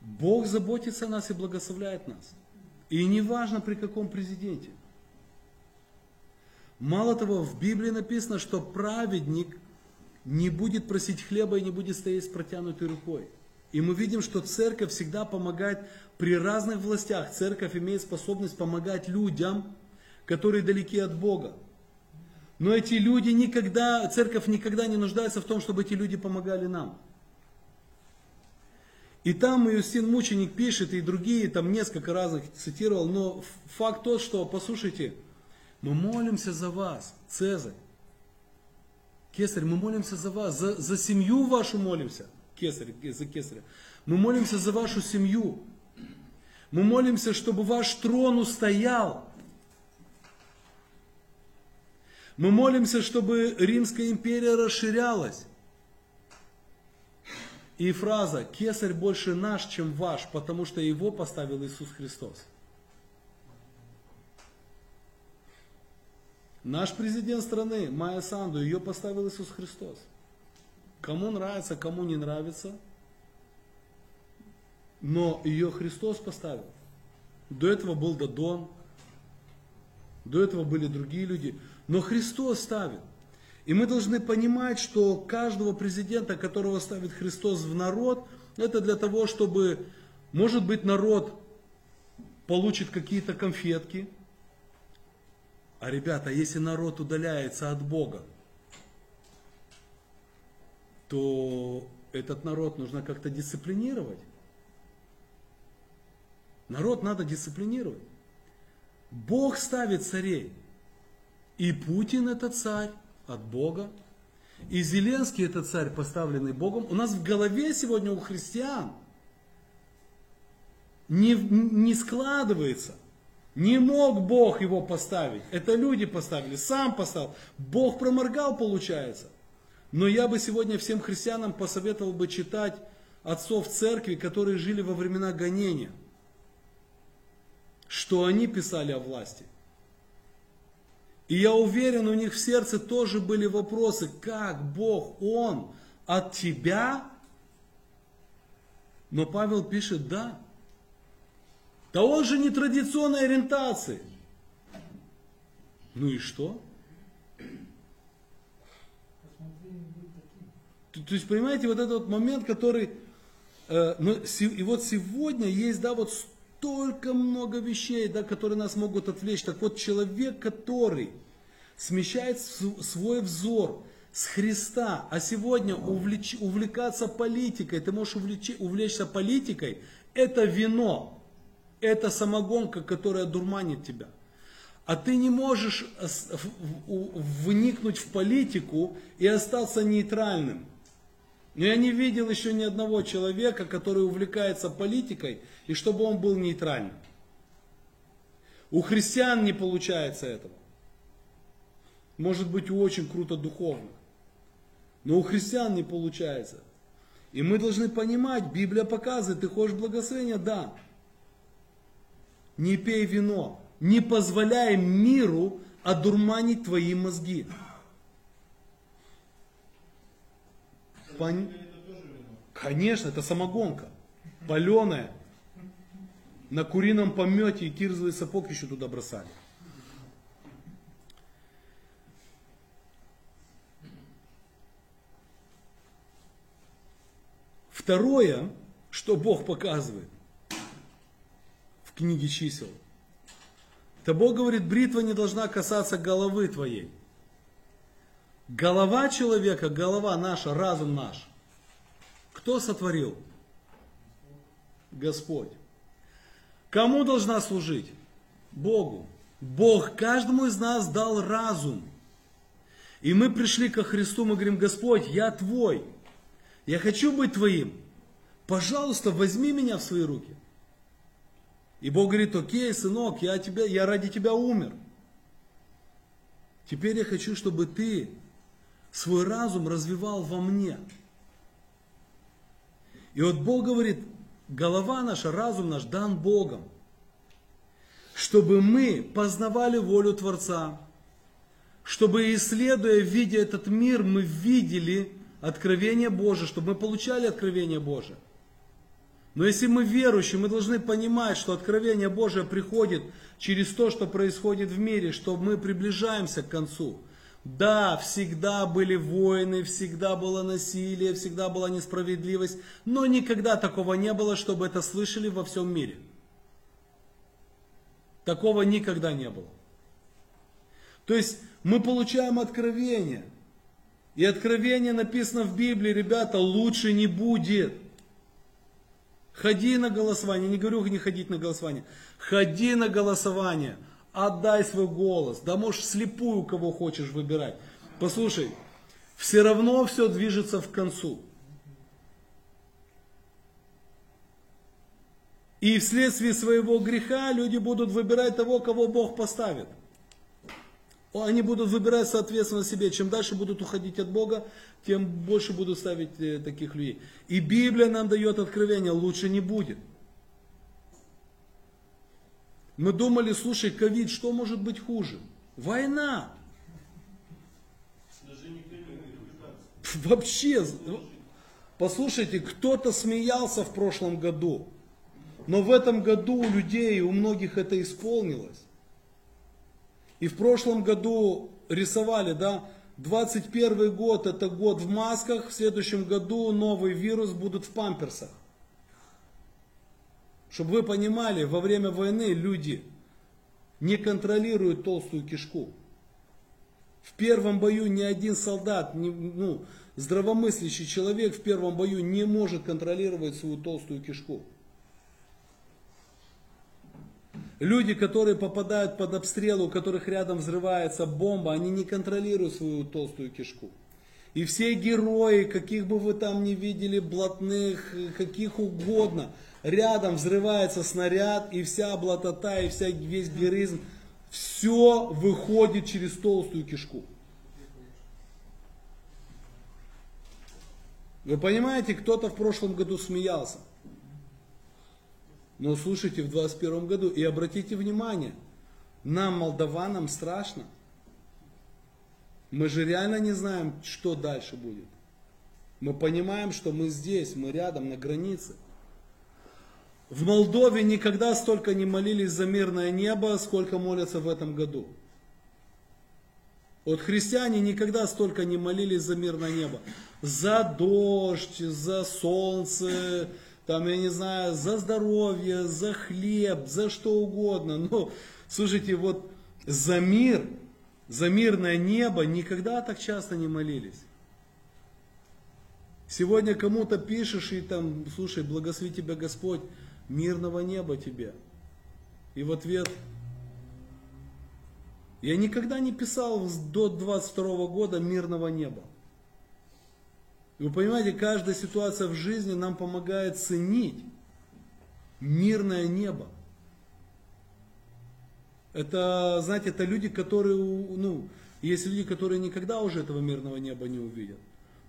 Бог заботится о нас и благословляет нас. И не важно при каком президенте. Мало того, в Библии написано, что праведник не будет просить хлеба и не будет стоять с протянутой рукой. И мы видим, что церковь всегда помогает при разных властях. Церковь имеет способность помогать людям, которые далеки от Бога. Но эти люди никогда, церковь никогда не нуждается в том, чтобы эти люди помогали нам. И там Иустин Мученик пишет, и другие, там несколько разных цитировал, но факт тот, что, послушайте, мы молимся за вас, Цезарь, Кесарь, мы молимся за вас, за, за семью вашу молимся – кесаря, за кесаря. Мы молимся за вашу семью. Мы молимся, чтобы ваш трон устоял. Мы молимся, чтобы Римская империя расширялась. И фраза «Кесарь больше наш, чем ваш, потому что его поставил Иисус Христос». Наш президент страны, Майя Санду, ее поставил Иисус Христос. Кому нравится, кому не нравится. Но ее Христос поставил. До этого был Дадон. До этого были другие люди. Но Христос ставит. И мы должны понимать, что каждого президента, которого ставит Христос в народ, это для того, чтобы, может быть, народ получит какие-то конфетки. А ребята, если народ удаляется от Бога, то этот народ нужно как-то дисциплинировать. Народ надо дисциплинировать. Бог ставит царей. И Путин это царь от Бога. И Зеленский это царь, поставленный Богом. У нас в голове сегодня у христиан не, не складывается. Не мог Бог его поставить. Это люди поставили, сам поставил. Бог проморгал, получается. Но я бы сегодня всем христианам посоветовал бы читать отцов церкви, которые жили во времена гонения. Что они писали о власти. И я уверен, у них в сердце тоже были вопросы, как Бог, Он от тебя? Но Павел пишет, да. Да он же не традиционной ориентации. Ну и что? То, то есть, понимаете, вот этот вот момент, который... Э, но, и вот сегодня есть, да, вот столько много вещей, да, которые нас могут отвлечь. Так вот, человек, который смещает свой взор с Христа, а сегодня увлеч, увлекаться политикой, ты можешь увлечь, увлечься политикой, это вино, это самогонка, которая дурманит тебя. А ты не можешь вникнуть в политику и остаться нейтральным. Но я не видел еще ни одного человека, который увлекается политикой, и чтобы он был нейтральным. У христиан не получается этого. Может быть, у очень круто духовных. Но у христиан не получается. И мы должны понимать, Библия показывает, ты хочешь благословения? Да. Не пей вино. Не позволяй миру одурманить твои мозги. Пон... Конечно, это самогонка. Паленая. На курином помете и кирзовый сапог еще туда бросали. Второе, что Бог показывает в книге чисел, то Бог говорит, бритва не должна касаться головы твоей. Голова человека, голова наша, разум наш. Кто сотворил? Господь. Кому должна служить? Богу. Бог каждому из нас дал разум. И мы пришли ко Христу, мы говорим, Господь, я Твой. Я хочу быть Твоим. Пожалуйста, возьми меня в свои руки. И Бог говорит, окей, сынок, я, тебя, я ради тебя умер. Теперь я хочу, чтобы ты свой разум развивал во мне. И вот Бог говорит, голова наша, разум наш дан Богом, чтобы мы познавали волю Творца, чтобы исследуя, видя этот мир, мы видели откровение Божие, чтобы мы получали откровение Божие. Но если мы верующие, мы должны понимать, что откровение Божие приходит через то, что происходит в мире, что мы приближаемся к концу. Да, всегда были войны, всегда было насилие, всегда была несправедливость, но никогда такого не было, чтобы это слышали во всем мире. Такого никогда не было. То есть мы получаем откровение. И откровение написано в Библии, ребята, лучше не будет. Ходи на голосование, не говорю не ходить на голосование. Ходи на голосование, отдай свой голос. Да можешь слепую, кого хочешь выбирать. Послушай, все равно все движется в концу. И вследствие своего греха люди будут выбирать того, кого Бог поставит. Они будут выбирать соответственно себе. Чем дальше будут уходить от Бога, тем больше будут ставить э, таких людей. И Библия нам дает откровение, лучше не будет. Мы думали, слушай, ковид, что может быть хуже? Война. Вообще, послушайте, кто-то смеялся в прошлом году, но в этом году у людей, у многих это исполнилось. И в прошлом году рисовали, да, 21 год это год в масках, в следующем году новый вирус будут в памперсах. Чтобы вы понимали, во время войны люди не контролируют толстую кишку. В первом бою ни один солдат, ни, ну, здравомыслящий человек в первом бою не может контролировать свою толстую кишку. Люди, которые попадают под обстрел, у которых рядом взрывается бомба, они не контролируют свою толстую кишку. И все герои, каких бы вы там ни видели, блатных, каких угодно, рядом взрывается снаряд, и вся блатота, и вся, весь героизм, все выходит через толстую кишку. Вы понимаете, кто-то в прошлом году смеялся. Но слушайте в 21 году и обратите внимание, нам, молдаванам, страшно. Мы же реально не знаем, что дальше будет. Мы понимаем, что мы здесь, мы рядом, на границе. В Молдове никогда столько не молились за мирное небо, сколько молятся в этом году. Вот христиане никогда столько не молились за мирное небо. За дождь, за солнце, там, я не знаю, за здоровье, за хлеб, за что угодно. Но, слушайте, вот за мир, за мирное небо никогда так часто не молились. Сегодня кому-то пишешь и там, слушай, благослови тебя Господь, мирного неба тебе. И в ответ, я никогда не писал до 22 года мирного неба. И вы понимаете, каждая ситуация в жизни нам помогает ценить мирное небо. Это, знаете, это люди, которые, ну, есть люди, которые никогда уже этого мирного неба не увидят.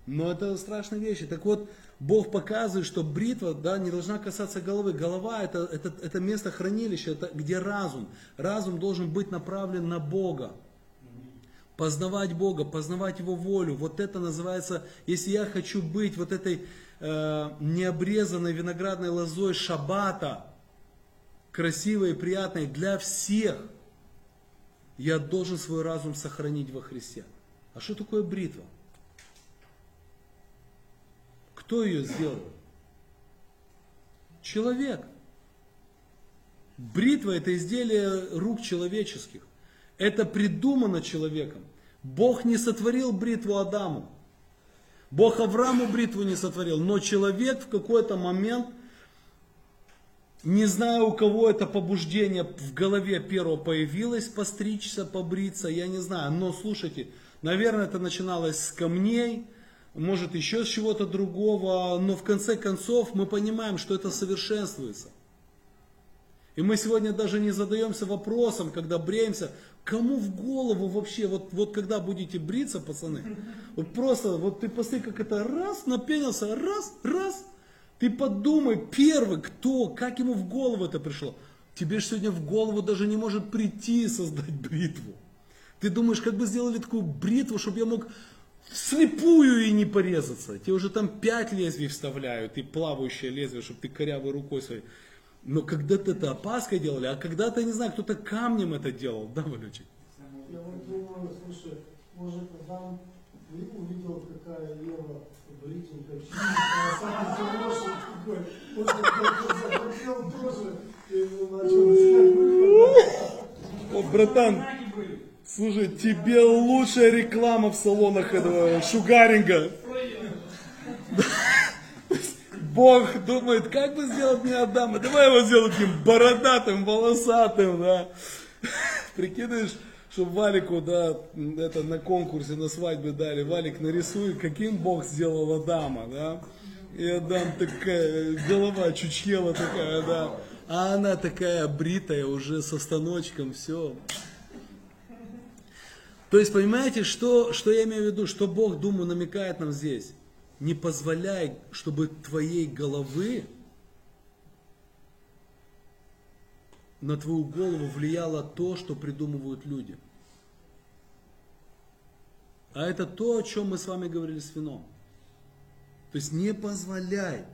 Но это страшные вещи. Так вот, Бог показывает, что бритва да, не должна касаться головы. Голова это, это, это место хранилища, это где разум. Разум должен быть направлен на Бога познавать Бога, познавать Его волю. Вот это называется, если я хочу быть вот этой э, необрезанной виноградной лозой шабата, красивой и приятной для всех, я должен свой разум сохранить во Христе. А что такое бритва? Кто ее сделал? Человек. Бритва это изделие рук человеческих. Это придумано человеком. Бог не сотворил бритву Адаму. Бог Аврааму бритву не сотворил. Но человек в какой-то момент, не знаю у кого это побуждение в голове первого появилось, постричься, побриться, я не знаю. Но слушайте, наверное, это начиналось с камней, может еще с чего-то другого, но в конце концов мы понимаем, что это совершенствуется. И мы сегодня даже не задаемся вопросом, когда бреемся, кому в голову вообще, вот, вот когда будете бриться, пацаны, вот просто, вот ты посмотри, как это раз, напенился, раз, раз, ты подумай, первый, кто, как ему в голову это пришло. Тебе же сегодня в голову даже не может прийти создать бритву. Ты думаешь, как бы сделали такую бритву, чтобы я мог слепую и не порезаться. Тебе уже там пять лезвий вставляют и плавающее лезвие, чтобы ты корявой рукой своей. Но когда-то это опаской делали, а когда-то, не знаю, кто-то камнем это делал, да, Валючик? Я вот думаю, слушай, может Адам увидел, какая Ева чистенькая, а сам хороший такой. Может, захотел тоже, и начал. О, братан. Слушай, тебе лучшая реклама в салонах этого шугаринга. Бог думает, как бы сделать мне Адама? Давай его сделать таким бородатым, волосатым, да. Прикидываешь, чтобы Валику, да, это на конкурсе, на свадьбе дали, Валик нарисуй, каким Бог сделал Адама, да. И Адам такая, голова чучхела такая, да. А она такая бритая, уже со станочком, все. То есть, понимаете, что, что я имею в виду, что Бог, думаю, намекает нам здесь? Не позволяй, чтобы твоей головы на твою голову влияло то, что придумывают люди. А это то, о чем мы с вами говорили с вином. То есть не позволяй,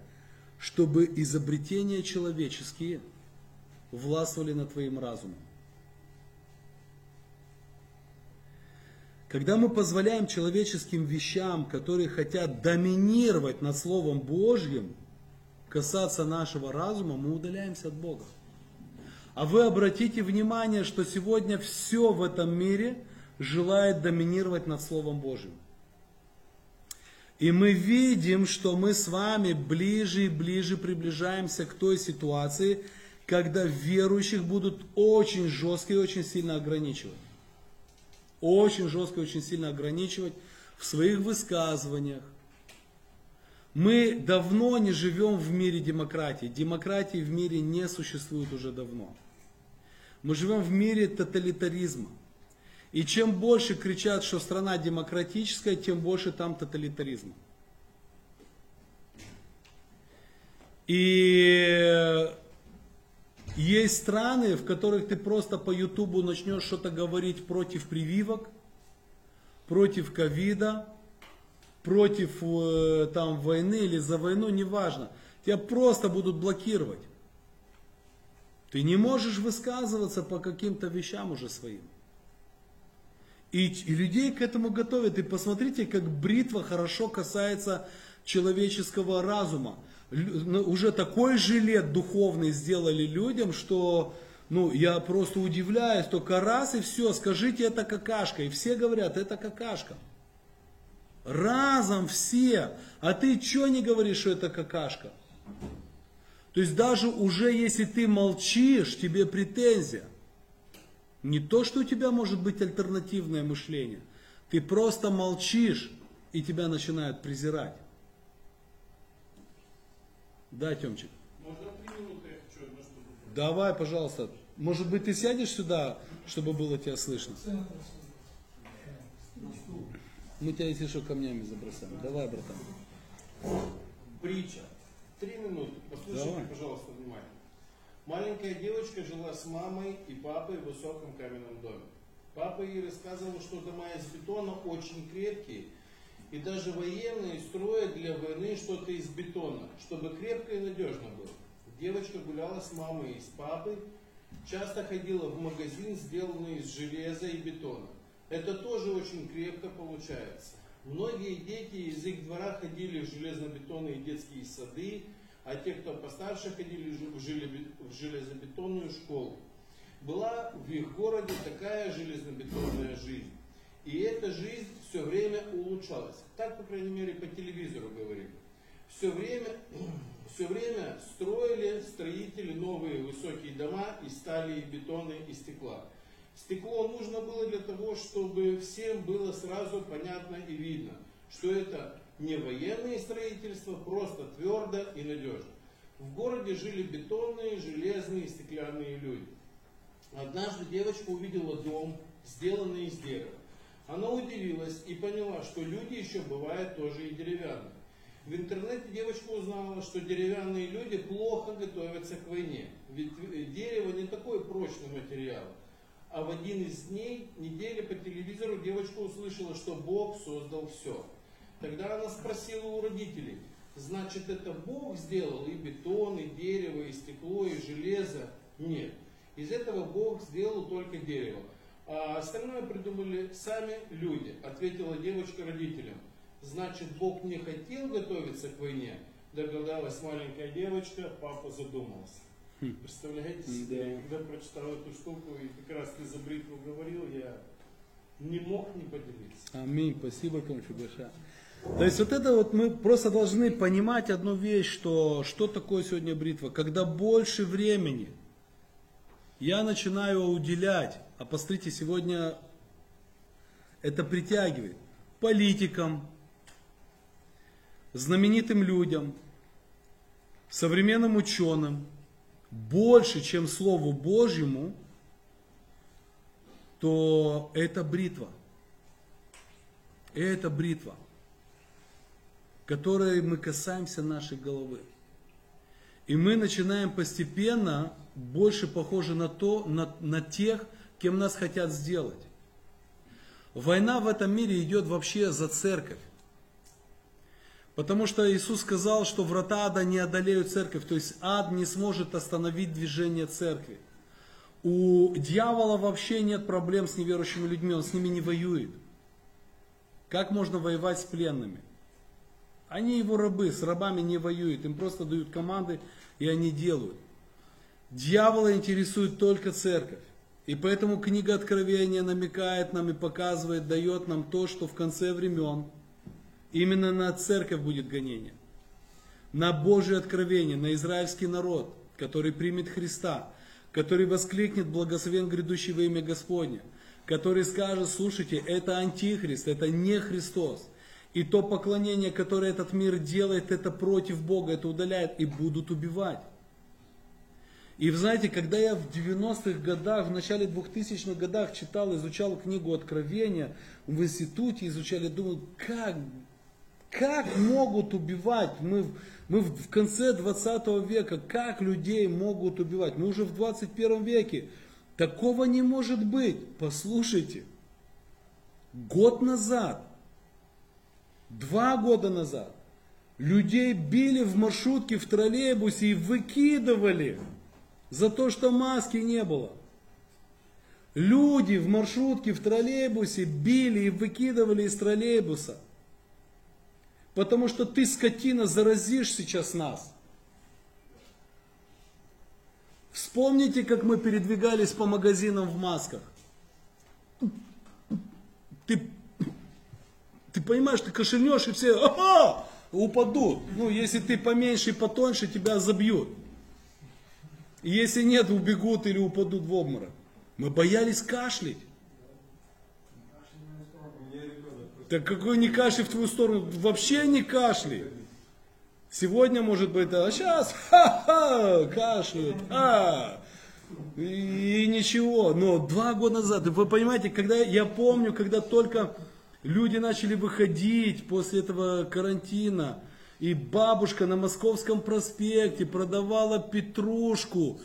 чтобы изобретения человеческие властвовали над твоим разумом. Когда мы позволяем человеческим вещам, которые хотят доминировать над Словом Божьим, касаться нашего разума, мы удаляемся от Бога. А вы обратите внимание, что сегодня все в этом мире желает доминировать над Словом Божьим. И мы видим, что мы с вами ближе и ближе приближаемся к той ситуации, когда верующих будут очень жестко и очень сильно ограничивать. Очень жестко очень сильно ограничивать в своих высказываниях. Мы давно не живем в мире демократии. Демократии в мире не существует уже давно. Мы живем в мире тоталитаризма. И чем больше кричат, что страна демократическая, тем больше там тоталитаризма. И есть страны, в которых ты просто по Ютубу начнешь что-то говорить против прививок, против ковида, против э, там войны или за войну, неважно. Тебя просто будут блокировать. Ты не можешь высказываться по каким-то вещам уже своим. И, и людей к этому готовят. И посмотрите, как бритва хорошо касается человеческого разума. Ну, Уже такой жилет духовный сделали людям, что ну, я просто удивляюсь, только раз и все, скажите это какашка. И все говорят, это какашка. Разом все. А ты что не говоришь, что это какашка? То есть даже уже если ты молчишь, тебе претензия. Не то, что у тебя может быть альтернативное мышление. Ты просто молчишь, и тебя начинают презирать. Да, Темчик? Можно три минуты, я хочу одно что Давай, пожалуйста. Может быть, ты сядешь сюда, чтобы было тебя слышно? Мы тебя, если что, камнями забросаем. Давай, братан. Притча. Три минуты. Послушайте, Давай. пожалуйста, внимательно. Маленькая девочка жила с мамой и папой в высоком каменном доме. Папа ей рассказывал, что дома из бетона очень крепкие, и даже военные строят для войны что-то из бетона, чтобы крепко и надежно было. Девочка гуляла с мамой и с папой, часто ходила в магазин, сделанный из железа и бетона. Это тоже очень крепко получается. Многие дети из их двора ходили в железобетонные детские сады, а те, кто постарше ходили в желе- в железобетонную школу. Была в их городе такая железнобетонная жизнь. И эта жизнь все время улучшалась. Так, по крайней мере, по телевизору говорили. Все время, все время строили строители новые высокие дома из стали, и бетона и стекла. Стекло нужно было для того, чтобы всем было сразу понятно и видно, что это не военное строительство, просто твердо и надежно. В городе жили бетонные, железные стеклянные люди. Однажды девочка увидела дом, сделанный из дерева. Она удивилась и поняла, что люди еще бывают тоже и деревянные. В интернете девочка узнала, что деревянные люди плохо готовятся к войне. Ведь э, дерево не такой прочный материал. А в один из дней недели по телевизору девочка услышала, что Бог создал все. Тогда она спросила у родителей, значит это Бог сделал и бетон, и дерево, и стекло, и железо? Нет. Из этого Бог сделал только дерево. А остальное придумали сами люди, ответила девочка родителям. Значит, Бог не хотел готовиться к войне? Догадалась маленькая девочка, папа задумался. Представляете себе, когда прочитал эту штуку, и как раз ты за бритву говорил, я не мог не поделиться. Аминь. Спасибо, большое. То есть вот это вот мы просто должны понимать одну вещь, что что такое сегодня бритва. Когда больше времени я начинаю уделять, а посмотрите, сегодня это притягивает политикам, знаменитым людям, современным ученым, больше, чем Слову Божьему, то это бритва. Это бритва, которой мы касаемся нашей головы. И мы начинаем постепенно больше похожи на то, на, на тех, кем нас хотят сделать. Война в этом мире идет вообще за церковь. Потому что Иисус сказал, что врата ада не одолеют церковь, то есть ад не сможет остановить движение церкви. У дьявола вообще нет проблем с неверующими людьми, он с ними не воюет. Как можно воевать с пленными? Они его рабы, с рабами не воюют, им просто дают команды, и они делают. Дьявола интересует только церковь. И поэтому книга Откровения намекает нам и показывает, дает нам то, что в конце времен именно на церковь будет гонение. На Божье откровение, на израильский народ, который примет Христа, который воскликнет благословен грядущий во имя Господне, который скажет, слушайте, это антихрист, это не Христос. И то поклонение, которое этот мир делает, это против Бога, это удаляет и будут убивать. И вы знаете, когда я в 90-х годах, в начале 2000-х годах читал, изучал книгу Откровения, в институте изучали, думал, как, как могут убивать? Мы, мы в конце 20 века, как людей могут убивать? Мы уже в 21 веке. Такого не может быть. Послушайте, год назад, два года назад, людей били в маршрутке, в троллейбусе и выкидывали за то, что маски не было. Люди в маршрутке, в троллейбусе били и выкидывали из троллейбуса. Потому что ты, скотина, заразишь сейчас нас. Вспомните, как мы передвигались по магазинам в масках. Ты, ты понимаешь, ты кошельнешь и все упадут. Ну, если ты поменьше и потоньше, тебя забьют. И если нет, убегут или упадут в обморок. Мы боялись кашлять. Так какой не кашель в твою сторону? Вообще не кашляй. Сегодня может быть, а сейчас ха-ха, кашляют, а, и, и ничего. Но два года назад, вы понимаете, когда я помню, когда только люди начали выходить после этого карантина, и бабушка на Московском проспекте продавала петрушку,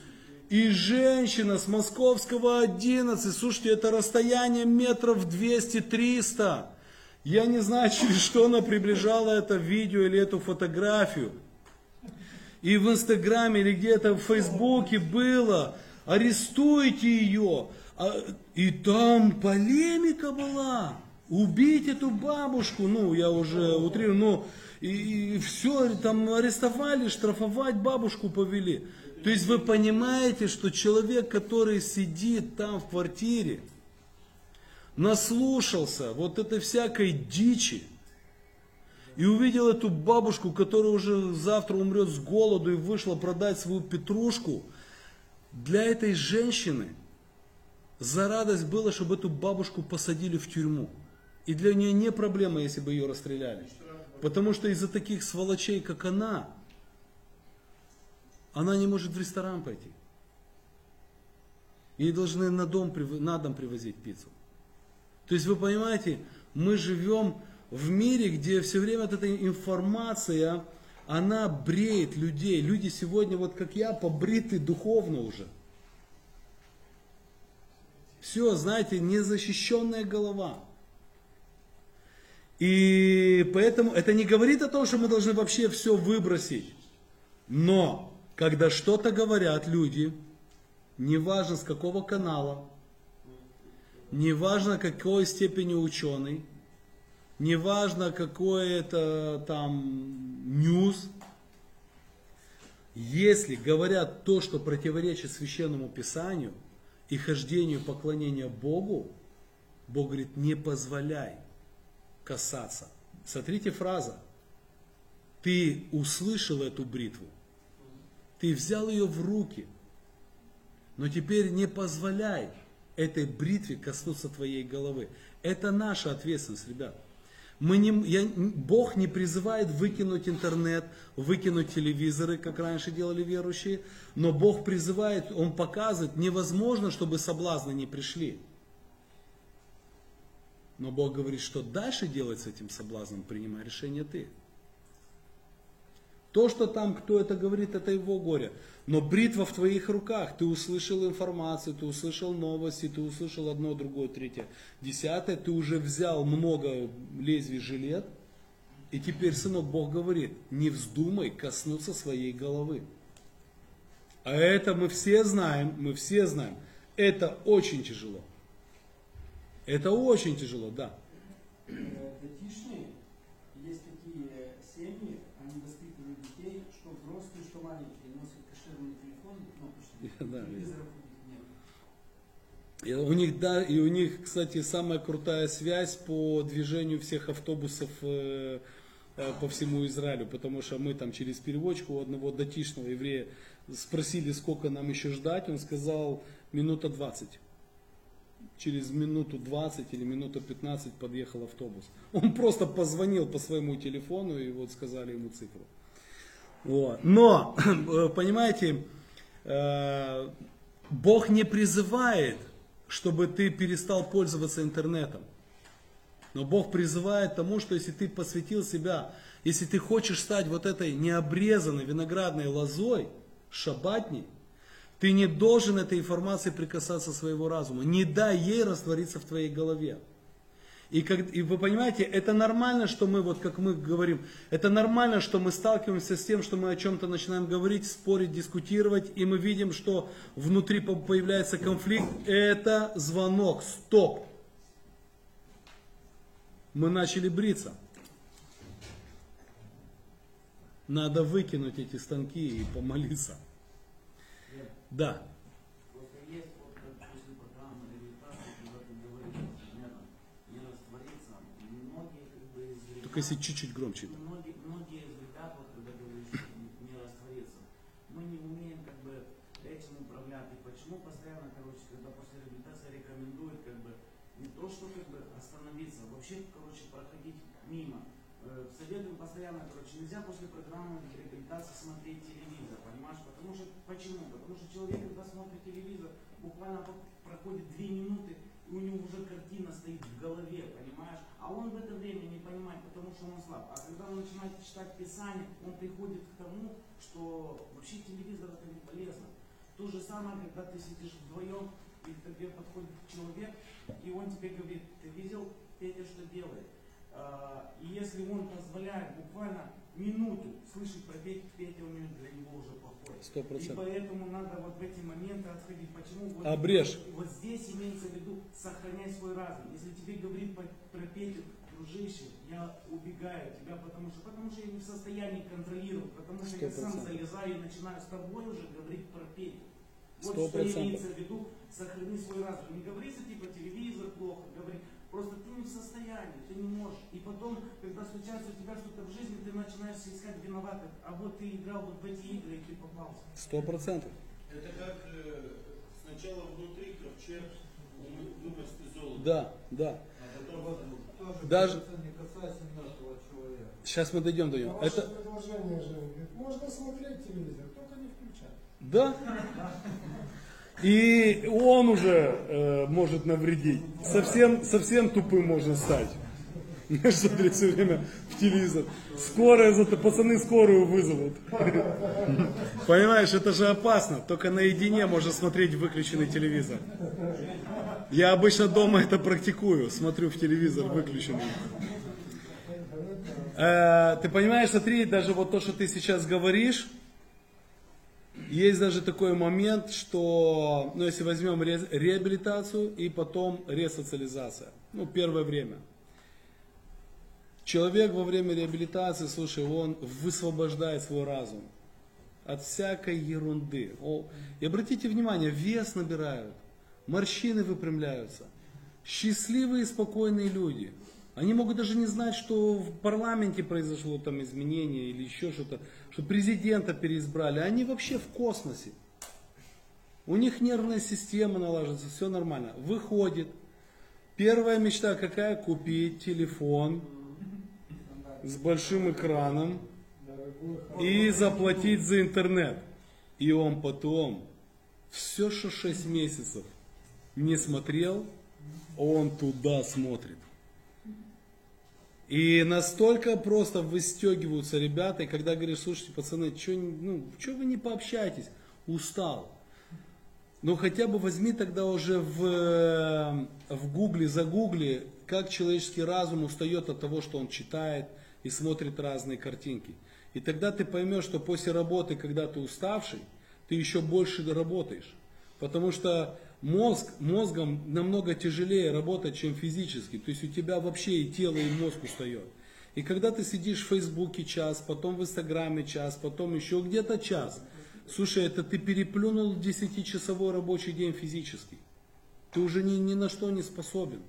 и женщина с Московского 11, слушайте, это расстояние метров 200-300. Я не знаю, через что она приближала это видео или эту фотографию. И в Инстаграме или где-то в Фейсбуке было, арестуйте ее. А, и там полемика была. Убить эту бабушку, ну, я уже утрирую, ну, и, все, там арестовали, штрафовать бабушку повели. То есть вы понимаете, что человек, который сидит там в квартире, наслушался вот этой всякой дичи, и увидел эту бабушку, которая уже завтра умрет с голоду и вышла продать свою петрушку, для этой женщины за радость было, чтобы эту бабушку посадили в тюрьму. И для нее не проблема, если бы ее расстреляли. Потому что из-за таких сволочей, как она, она не может в ресторан пойти. Ей должны на дом, на дом привозить пиццу. То есть вы понимаете, мы живем в мире, где все время вот эта информация, она бреет людей. Люди сегодня, вот как я, побриты духовно уже. Все, знаете, незащищенная голова. И поэтому это не говорит о том, что мы должны вообще все выбросить. Но, когда что-то говорят люди, неважно с какого канала, неважно какой степени ученый, неважно какой это там ньюс, если говорят то, что противоречит священному писанию и хождению поклонения Богу, Бог говорит, не позволяй касаться. Смотрите фраза. Ты услышал эту бритву, ты взял ее в руки, но теперь не позволяй этой бритве коснуться твоей головы. Это наша ответственность, ребят. Мы не, я, Бог не призывает выкинуть интернет, выкинуть телевизоры, как раньше делали верующие, но Бог призывает, Он показывает, невозможно, чтобы соблазны не пришли. Но Бог говорит, что дальше делать с этим соблазном, принимай решение ты. То, что там кто это говорит, это его горе. Но бритва в твоих руках. Ты услышал информацию, ты услышал новости, ты услышал одно, другое, третье, десятое. Ты уже взял много лезвий жилет. И теперь, сынок, Бог говорит, не вздумай коснуться своей головы. А это мы все знаем, мы все знаем. Это очень тяжело. Это очень тяжело, да. Детишные, есть такие семьи, они воспитывают детей, что взрослые, что маленькие, носят кошерный телефон, кнопочный, Да, телевизоров у них нет. И у них, да, и у них, кстати, самая крутая связь по движению всех автобусов э, э, по всему Израилю, потому что мы там через переводчику у одного датишного еврея спросили, сколько нам еще ждать, он сказал, минута 20 через минуту 20 или минуту 15 подъехал автобус. Он просто позвонил по своему телефону и вот сказали ему цифру. Вот. Но, понимаете, э, Бог не призывает, чтобы ты перестал пользоваться интернетом. Но Бог призывает тому, что если ты посвятил себя, если ты хочешь стать вот этой необрезанной виноградной лозой, шабатней, ты не должен этой информацией прикасаться своего разума. Не дай ей раствориться в твоей голове. И, как, и вы понимаете, это нормально, что мы, вот как мы говорим, это нормально, что мы сталкиваемся с тем, что мы о чем-то начинаем говорить, спорить, дискутировать, и мы видим, что внутри появляется конфликт. Это звонок, стоп. Мы начали бриться. Надо выкинуть эти станки и помолиться. Да. Только если чуть-чуть громче. да. многие, многие из ребят, вот когда говоришь, не раствориться, мы не умеем как бы этим управлять. И почему постоянно, короче, когда после реабилитации рекомендуют как бы не то, что как бы остановиться, вообще, короче, проходить мимо. Э, Советуем постоянно, короче, нельзя после программы реабилитации смотреть телевизор, понимаешь? Потому что, почему? Потому что человек, когда смотрит телевизор, буквально проходит две минуты, и у него уже картина стоит в голове, понимаешь? А он в это время не понимает, потому что он слаб. А когда он начинает читать Писание, он приходит к тому, что вообще телевизор это не полезно. То же самое, когда ты сидишь вдвоем, и к тебе подходит человек, и он тебе говорит, ты видел, Петя что делает? А, И если он позволяет буквально минуту слышит про Петю, Петя у него для него уже плохой. Сто И процентов. поэтому надо вот в эти моменты отходить. Почему? Вот, Обрежь. Вот, здесь имеется в виду сохранять свой разум. Если тебе говорит по- про Петю, дружище, я убегаю от тебя, потому что, потому что я не в состоянии контролировать, потому что я сам 100%. залезаю и начинаю с тобой уже говорить про Петю. Вот Сто что процентов. имеется в виду, сохрани свой разум. Не говори, что типа телевизор плохо, говори, просто ты не в состоянии, ты не можешь. И потом, когда случается у тебя что-то в жизни, ты начинаешь искать виноватых. А вот ты играл вот в эти игры, и ты попался. Сто процентов. Это как э, сначала внутри ковчег вымести золото, Да, да. а потом Вот тоже Даже- не касается мертвого человека. Сейчас мы дойдем до него. Это, предложение же, можно смотреть телевизор, только не включать. Да. И он уже э, может навредить. Совсем, совсем тупым можно стать. Смотреть все время в телевизор. Скорая, зато пацаны скорую вызовут. Понимаешь, это же опасно. Только наедине можно смотреть выключенный телевизор. Я обычно дома это практикую. Смотрю в телевизор выключенный. Э, ты понимаешь, смотри, даже вот то, что ты сейчас говоришь, есть даже такой момент, что, ну, если возьмем ре- реабилитацию и потом ресоциализация, ну, первое время. Человек во время реабилитации, слушай, он высвобождает свой разум от всякой ерунды. О, и обратите внимание, вес набирают, морщины выпрямляются. Счастливые и спокойные люди. Они могут даже не знать, что в парламенте произошло там изменение или еще что-то, что президента переизбрали. Они вообще в космосе. У них нервная система налаживается, все нормально. Выходит. Первая мечта какая? Купить телефон с большим экраном и заплатить за интернет. И он потом все, что 6 месяцев не смотрел, он туда смотрит. И настолько просто выстегиваются ребята, и когда говоришь, слушайте, пацаны, что ну, чё вы не пообщаетесь? Устал. Ну хотя бы возьми тогда уже в, э, в гугле, загугли, как человеческий разум устает от того, что он читает и смотрит разные картинки. И тогда ты поймешь, что после работы, когда ты уставший, ты еще больше работаешь. Потому что мозг, мозгом намного тяжелее работать, чем физически. То есть у тебя вообще и тело, и мозг устает. И когда ты сидишь в Фейсбуке час, потом в Инстаграме час, потом еще где-то час, слушай, это ты переплюнул 10-часовой рабочий день физически. Ты уже ни, ни на что не способен.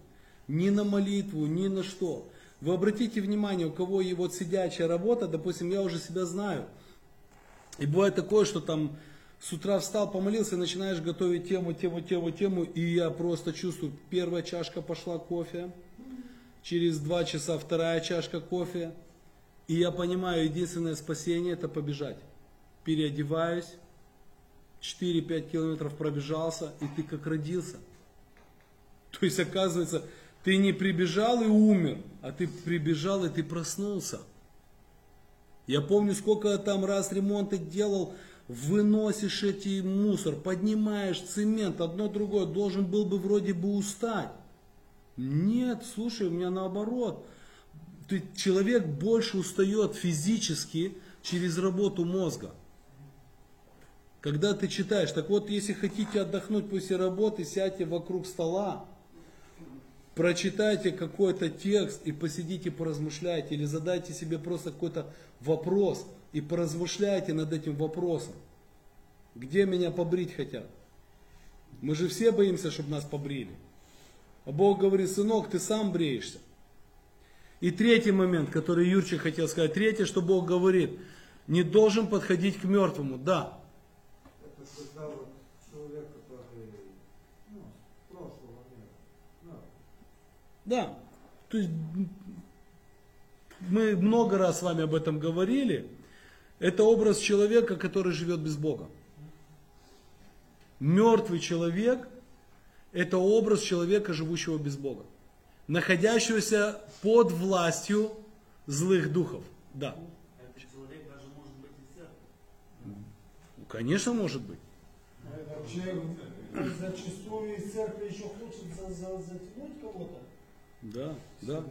Ни на молитву, ни на что. Вы обратите внимание, у кого и вот сидячая работа, допустим, я уже себя знаю. И бывает такое, что там с утра встал, помолился, начинаешь готовить тему, тему, тему, тему, и я просто чувствую, первая чашка пошла кофе, через два часа вторая чашка кофе, и я понимаю, единственное спасение это побежать. Переодеваюсь, 4-5 километров пробежался, и ты как родился. То есть, оказывается, ты не прибежал и умер, а ты прибежал и ты проснулся. Я помню, сколько я там раз ремонты делал, выносишь эти мусор, поднимаешь цемент, одно другое, должен был бы вроде бы устать. Нет, слушай, у меня наоборот. Ты, человек больше устает физически через работу мозга. Когда ты читаешь, так вот, если хотите отдохнуть после работы, сядьте вокруг стола, прочитайте какой-то текст и посидите, поразмышляйте, или задайте себе просто какой-то вопрос и поразмышляйте над этим вопросом. Где меня побрить хотят? Мы же все боимся, чтобы нас побрили. А Бог говорит, сынок, ты сам бреешься. И третий момент, который Юрчик хотел сказать. Третье, что Бог говорит, не должен подходить к мертвому. Да, Это когда вот человек, который, ну, прошлого мира, ну, Да. То есть мы много раз с вами об этом говорили. Это образ человека, который живет без Бога. Мертвый человек – это образ человека, живущего без Бога. Находящегося под властью злых духов. Да. Этот человек даже может быть из церкви. Ну, Конечно, может быть. Человек зачастую из церкви еще хочет за- за- затянуть кого-то. Да, да.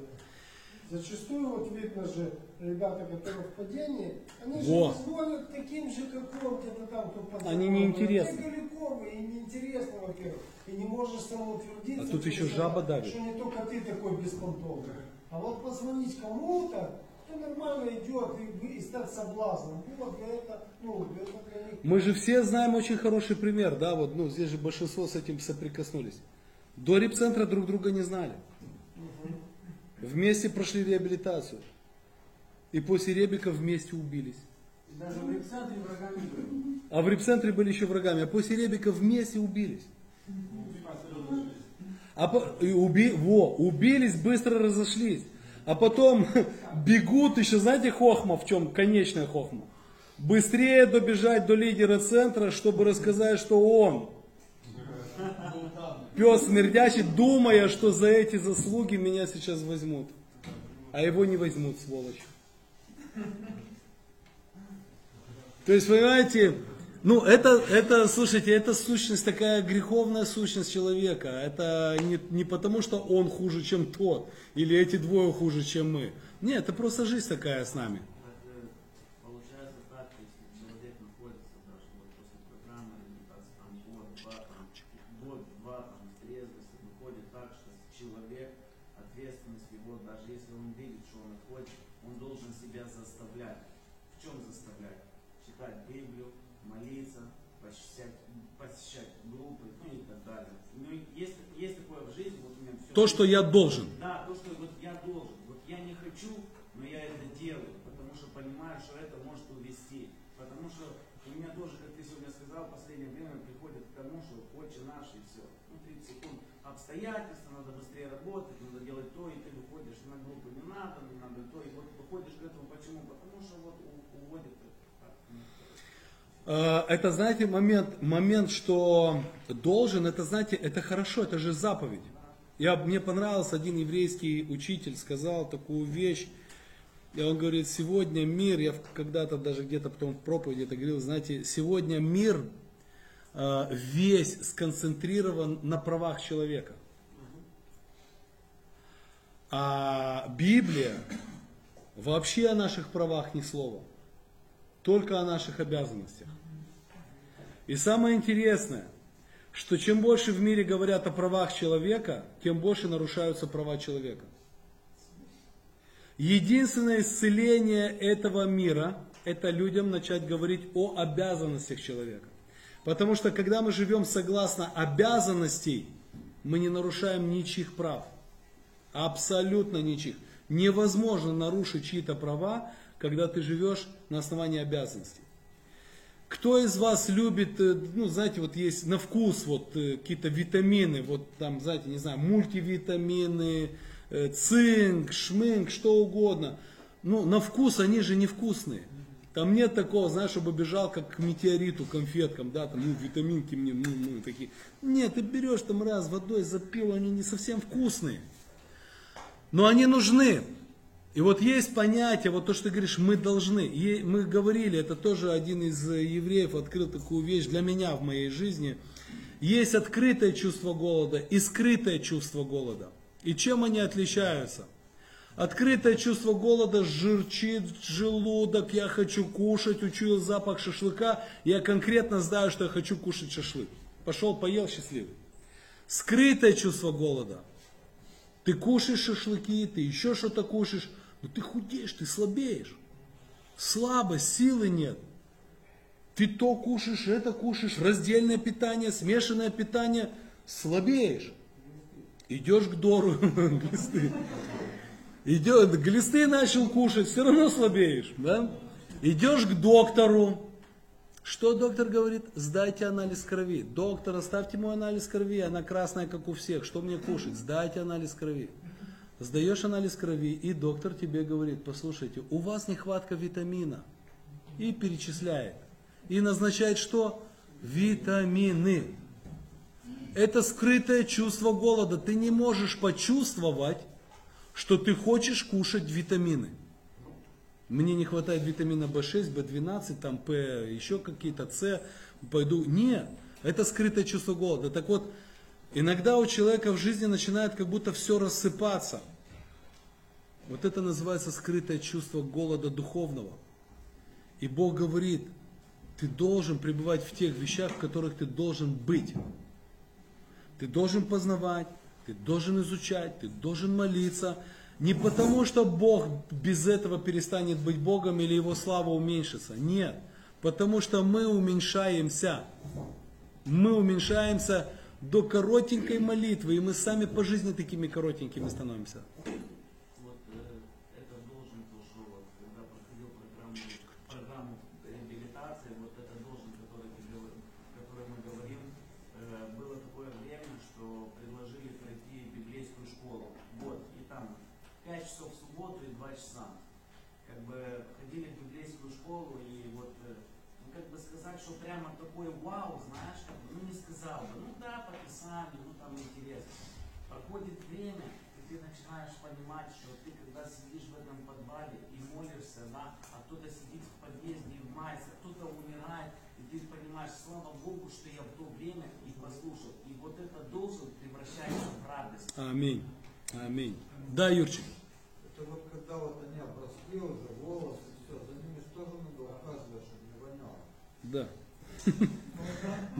Зачастую вот видно же, ребята, которые в падении, они Во. же позволят таким же, как он, где-то там, кто под Они неинтересны. Они далековые и неинтересны, во-первых. И не можешь самоутвердиться. А тут еще что- жаба давит. Что не только ты такой беспонтовый. А вот позвонить кому-то, кто нормально идет и, и стать соблазном. Вот для этого, ну, это для них. Мы же все знаем очень хороший пример, да, вот, ну, здесь же большинство с этим соприкоснулись. До репцентра друг друга не знали. Вместе прошли реабилитацию. И после ребика вместе убились. И даже в репцентре врагами были. А в репцентре были еще врагами, а после ребика вместе убились. А по- и уби, во, убились, быстро разошлись. А потом бегут, еще знаете хохма, в чем конечная хохма? Быстрее добежать до лидера центра, чтобы рассказать, что он пес смердящий, думая, что за эти заслуги меня сейчас возьмут. А его не возьмут, сволочь. То есть, понимаете, ну это, это, слушайте, это сущность такая греховная сущность человека. Это не, не потому, что он хуже, чем тот, или эти двое хуже, чем мы. Нет, это просто жизнь такая с нами. Так, э, Получается так, если человек находится даже вот после программы реабилитации, там год, два, там, год, два, там, в трезвости, выходит так, что человек, ответственность его, даже если он видит, что он находит, он должен себя заставлять. В чем заставлять? Читать Библию, молиться, посещать, посещать группы, ну и так далее. Ну, и есть, есть такое в жизни, вот у меня все. То, что я должен. Да, то, что вот я должен. Вот я не хочу, но я это делаю, потому что понимаю, что это может увести. Потому что у меня тоже, как ты сегодня сказал, в последнее время приходит к тому, что отче наш и все. Ну, 30 секунд обстоятельства, надо быстрее работать, надо делать то, и ты выходишь на группу, не надо, не надо то, и вот выходишь к этому. Почему? Потому что вот уводит Э, Это, знаете, момент, момент, что должен, это, знаете, это хорошо, это же заповедь. Я, мне понравился один еврейский учитель, сказал такую вещь, и он говорит, сегодня мир, я когда-то даже где-то потом в проповеди это говорил, знаете, сегодня мир э, весь сконцентрирован на правах человека. А Библия вообще о наших правах ни слова только о наших обязанностях. И самое интересное, что чем больше в мире говорят о правах человека, тем больше нарушаются права человека. Единственное исцеление этого мира – это людям начать говорить о обязанностях человека. Потому что когда мы живем согласно обязанностей, мы не нарушаем ничьих прав. Абсолютно ничьих. Невозможно нарушить чьи-то права, когда ты живешь на основании обязанностей. Кто из вас любит, э, ну, знаете, вот есть на вкус вот э, какие-то витамины, вот там, знаете, не знаю, мультивитамины, э, цинк, шминк, что угодно. Ну, на вкус они же невкусные. Там нет такого, знаешь, чтобы бежал как к метеориту, конфеткам, да, там, ну, витаминки мне, ну, ну, такие. Нет, ты берешь там раз водой запил, они не совсем вкусные. Но они нужны. И вот есть понятие, вот то, что ты говоришь, мы должны. Е- Мы говорили, это тоже один из э, евреев открыл такую вещь для меня в моей жизни. Есть открытое чувство голода и скрытое чувство голода. И чем они отличаются? Открытое чувство голода жирчит желудок, я хочу кушать, учуял запах шашлыка, я конкретно знаю, что я хочу кушать шашлык. Пошел, поел, счастливый. Скрытое чувство голода. Ты кушаешь шашлыки, ты еще что-то кушаешь, но ты худеешь, ты слабеешь. Слабость, силы нет. Ты то кушаешь, это кушаешь, раздельное питание, смешанное питание, слабеешь. Идешь к Дору, глисты. Идешь, глисты начал кушать, все равно слабеешь. Да? Идешь к доктору. Что доктор говорит? Сдайте анализ крови. Доктор, оставьте мой анализ крови, она красная, как у всех. Что мне кушать? Сдайте анализ крови. Сдаешь анализ крови, и доктор тебе говорит, послушайте, у вас нехватка витамина. И перечисляет. И назначает что? Витамины. Это скрытое чувство голода. Ты не можешь почувствовать, что ты хочешь кушать витамины. Мне не хватает витамина В6, В12, там П, еще какие-то С, пойду. Нет, это скрытое чувство голода. Так вот, иногда у человека в жизни начинает как будто все рассыпаться. Вот это называется скрытое чувство голода духовного. И Бог говорит, ты должен пребывать в тех вещах, в которых ты должен быть. Ты должен познавать, ты должен изучать, ты должен молиться. Не потому, что Бог без этого перестанет быть Богом или Его слава уменьшится. Нет. Потому что мы уменьшаемся. Мы уменьшаемся до коротенькой молитвы, и мы сами по жизни такими коротенькими становимся. Вот э, это должен тоже, вот, когда проходил программу, программу реабилитации, вот это должен, который, ты говор- который мы говорим, э, было такое время, что предложили пройти библейскую школу. Вот, и там 5 часов в субботу и 2 часа. Как бы ходили в библейскую школу и вот, э, ну как бы сказать, что прямо такой вау, знаешь, как бы, ну не сказал бы, ну да, по Писанию, ну там интересно. Проходит время, и ты начинаешь понимать, что ты когда сидишь в этом подвале и молишься, да, а кто-то сидит в подъезде и мается, кто-то умирает, и ты понимаешь, слава Богу, что я в то время и послушал. И вот это должен превращается в радость. Аминь. Аминь. Да, Юрчик. Это вот когда вот они обросли уже, волосы, все, за ними же тоже надо ухаживать, чтобы не воняло. Да.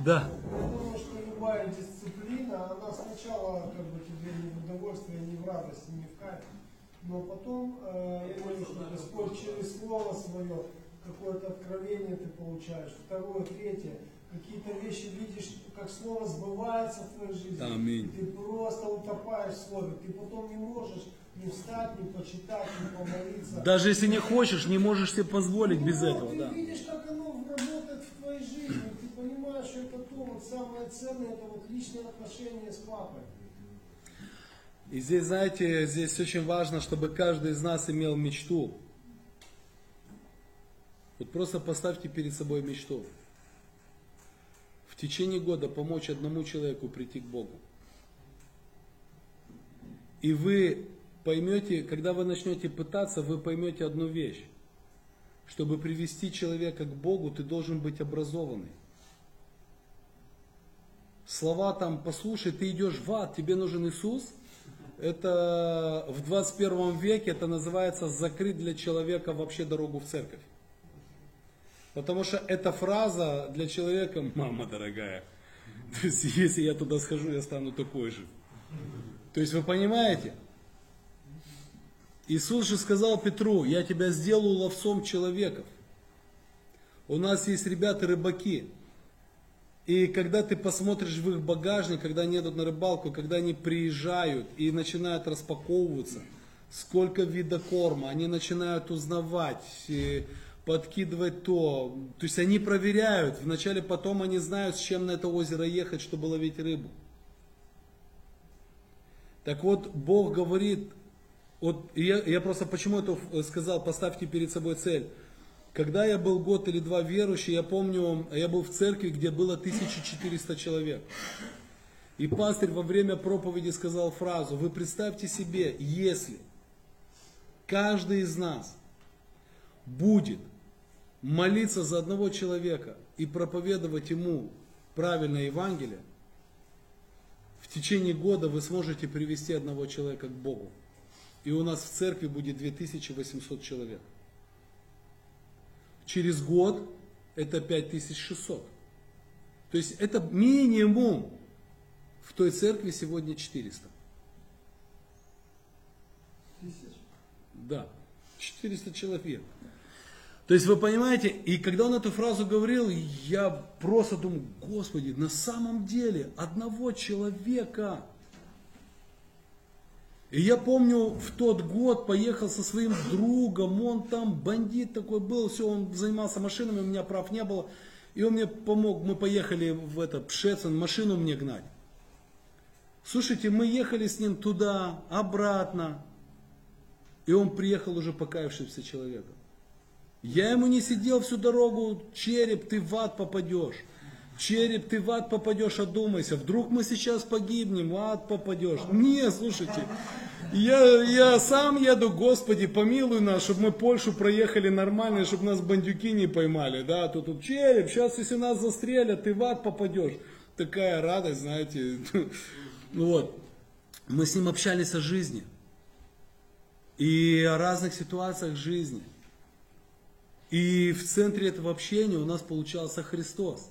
Да. Я думаю, что любая дисциплина, она сначала как бы тебе не в удовольствие, не в радость, не в кайф. Но потом, э, Господь через Слово Свое, какое-то откровение ты получаешь, второе, третье, какие-то вещи видишь, как Слово сбывается в твоей жизни. Аминь. Ты просто утопаешь в Слове. Ты потом не можешь ни встать, ни почитать, ни помолиться. Даже если не хочешь, не можешь себе позволить без Ну, этого, Ты да. видишь, как оно работает в твоей жизни. Ты понимаешь, что это то вот самое ценное, это вот личные отношения с папой. И здесь, знаете, здесь очень важно, чтобы каждый из нас имел мечту. Вот просто поставьте перед собой мечту. В течение года помочь одному человеку прийти к Богу. И вы поймете, когда вы начнете пытаться, вы поймете одну вещь. Чтобы привести человека к Богу, ты должен быть образованный. Слова там, послушай, ты идешь в ад, тебе нужен Иисус. Это в 21 веке это называется закрыть для человека вообще дорогу в церковь. Потому что эта фраза для человека, мама дорогая, то есть если я туда схожу, я стану такой же. То есть вы понимаете? Иисус же сказал Петру, я тебя сделаю ловцом человеков. У нас есть ребята рыбаки. И когда ты посмотришь в их багажник, когда они едут на рыбалку, когда они приезжают и начинают распаковываться, сколько вида корма, они начинают узнавать, э, подкидывать то. То есть они проверяют, вначале потом они знают, с чем на это озеро ехать, чтобы ловить рыбу. Так вот, Бог говорит, вот я, я просто почему это сказал, поставьте перед собой цель. Когда я был год или два верующий, я помню, я был в церкви, где было 1400 человек. И пастырь во время проповеди сказал фразу, вы представьте себе, если каждый из нас будет молиться за одного человека и проповедовать ему правильное Евангелие, в течение года вы сможете привести одного человека к Богу. И у нас в церкви будет 2800 человек. Через год это 5600. То есть это минимум. В той церкви сегодня 400. Тысяч. Да, 400 человек. То есть вы понимаете, и когда он эту фразу говорил, я просто думаю, Господи, на самом деле одного человека. И я помню, в тот год поехал со своим другом, он там бандит такой был, все, он занимался машинами, у меня прав не было. И он мне помог, мы поехали в это, Пшецен, машину мне гнать. Слушайте, мы ехали с ним туда, обратно. И он приехал уже покаявшимся человеком. Я ему не сидел всю дорогу, череп, ты в ад попадешь. Череп, ты в ад попадешь, одумайся. Вдруг мы сейчас погибнем, в ад попадешь. Не, слушайте, я, я сам еду, Господи, помилуй нас, чтобы мы Польшу проехали нормально, чтобы нас бандюки не поймали. Да, тут, тут череп, сейчас если нас застрелят, ты в ад попадешь. Такая радость, знаете. Ну вот, мы с ним общались о жизни. И и о разных ситуациях жизни. И в центре этого общения у нас получался Христос.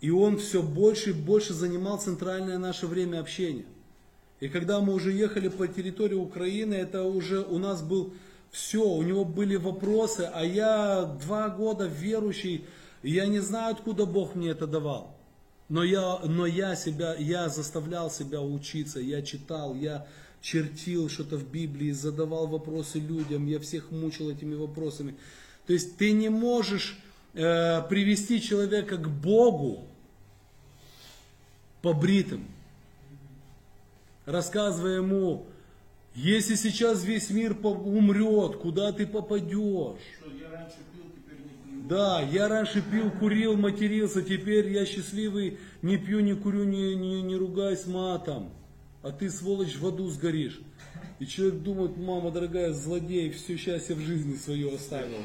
И Он все больше и больше занимал центральное наше время общения. И когда мы уже ехали по территории Украины, это уже у нас был все, у него были вопросы, а я два года верующий, и я не знаю, откуда Бог мне это давал. Но я, но я себя, я заставлял себя учиться, я читал, я чертил что-то в Библии, задавал вопросы людям, я всех мучил этими вопросами. То есть ты не можешь э, привести человека к Богу побритым, рассказывая ему, если сейчас весь мир умрет, куда ты попадешь? Что я раньше пил, теперь не пью. Да, я раньше пил, курил, матерился, теперь я счастливый, не пью, не курю, не, не, не ругаюсь матом. А ты, сволочь, в аду сгоришь. И человек думает, мама дорогая, злодей, все счастье в жизни свое оставил.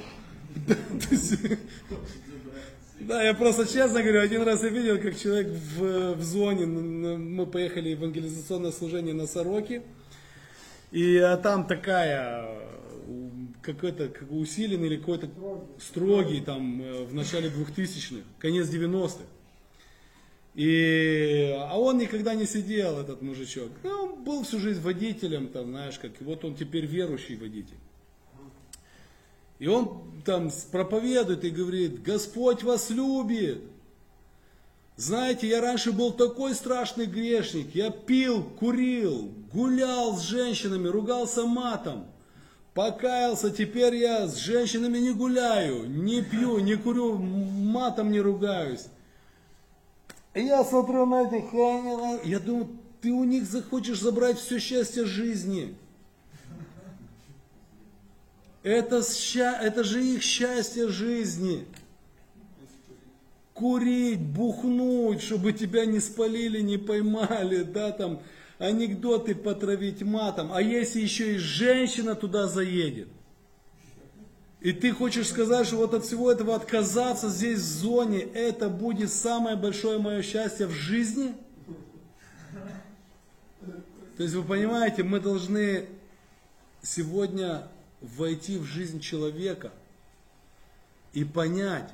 Да, я просто честно говорю, один раз я видел, как человек в, в зоне, мы поехали в евангелизационное служение на Сороке, и а, там такая, какой-то как усиленный или какой-то строгий там э, в начале 2000-х, конец 90-х. И, а он никогда не сидел, этот мужичок. Ну, он был всю жизнь водителем, там, знаешь, как, и вот он теперь верующий водитель. И он там проповедует и говорит, Господь вас любит. Знаете, я раньше был такой страшный грешник. Я пил, курил, гулял с женщинами, ругался матом. Покаялся, теперь я с женщинами не гуляю, не пью, не курю, матом не ругаюсь. И я смотрю на этих, я думаю, ты у них захочешь забрать все счастье жизни. Это, ща- это же их счастье жизни. Курить, бухнуть, чтобы тебя не спалили, не поймали, да, там, анекдоты потравить матом. А если еще и женщина туда заедет, и ты хочешь сказать, что вот от всего этого отказаться здесь в зоне, это будет самое большое мое счастье в жизни? То есть вы понимаете, мы должны сегодня войти в жизнь человека и понять,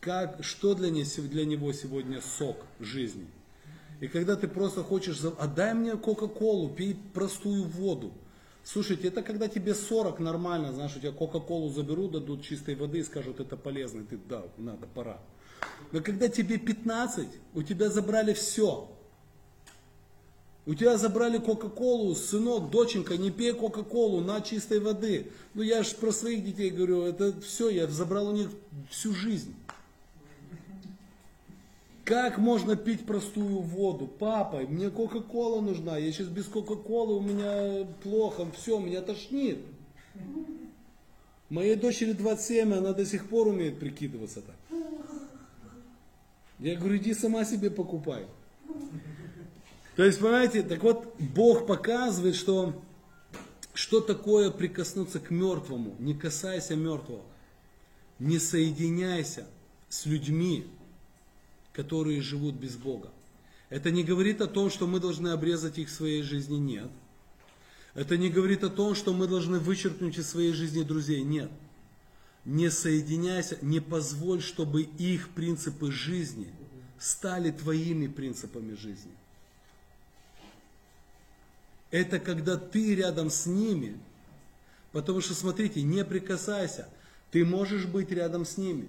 как, что для, не- для него сегодня сок жизни. И когда ты просто хочешь, за- а дай мне Кока-Колу, пей простую воду. Слушайте, это когда тебе 40 нормально, знаешь, у тебя Кока-Колу заберут, дадут чистой воды и скажут, это полезно, и ты, да, надо, пора. Но когда тебе 15, у тебя забрали все. У тебя забрали Кока-Колу, сынок, доченька, не пей Кока-Колу, на чистой воды. Ну я же про своих детей говорю, это все, я забрал у них всю жизнь. Как можно пить простую воду? Папа, мне Кока-Кола нужна, я сейчас без Кока-Колы, у меня плохо, все, меня тошнит. Моей дочери 27, она до сих пор умеет прикидываться так. Я говорю, иди сама себе покупай. То есть, понимаете, так вот, Бог показывает, что что такое прикоснуться к мертвому. Не касайся мертвого. Не соединяйся с людьми, которые живут без Бога. Это не говорит о том, что мы должны обрезать их в своей жизни, нет. Это не говорит о том, что мы должны вычеркнуть из своей жизни друзей, нет. Не соединяйся, не позволь, чтобы их принципы жизни стали твоими принципами жизни. Это когда ты рядом с ними, потому что смотрите, не прикасайся, ты можешь быть рядом с ними,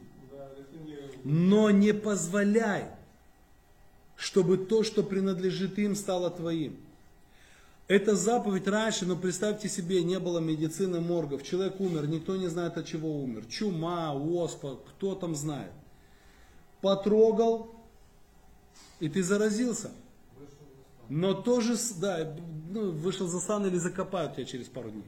но не позволяй, чтобы то, что принадлежит им, стало твоим. Это заповедь раньше, но представьте себе, не было медицины моргов. Человек умер, никто не знает от чего умер. Чума, оспа, кто там знает. Потрогал, и ты заразился. Но тоже, да, ну, вышел за сан или закопают тебя через пару дней.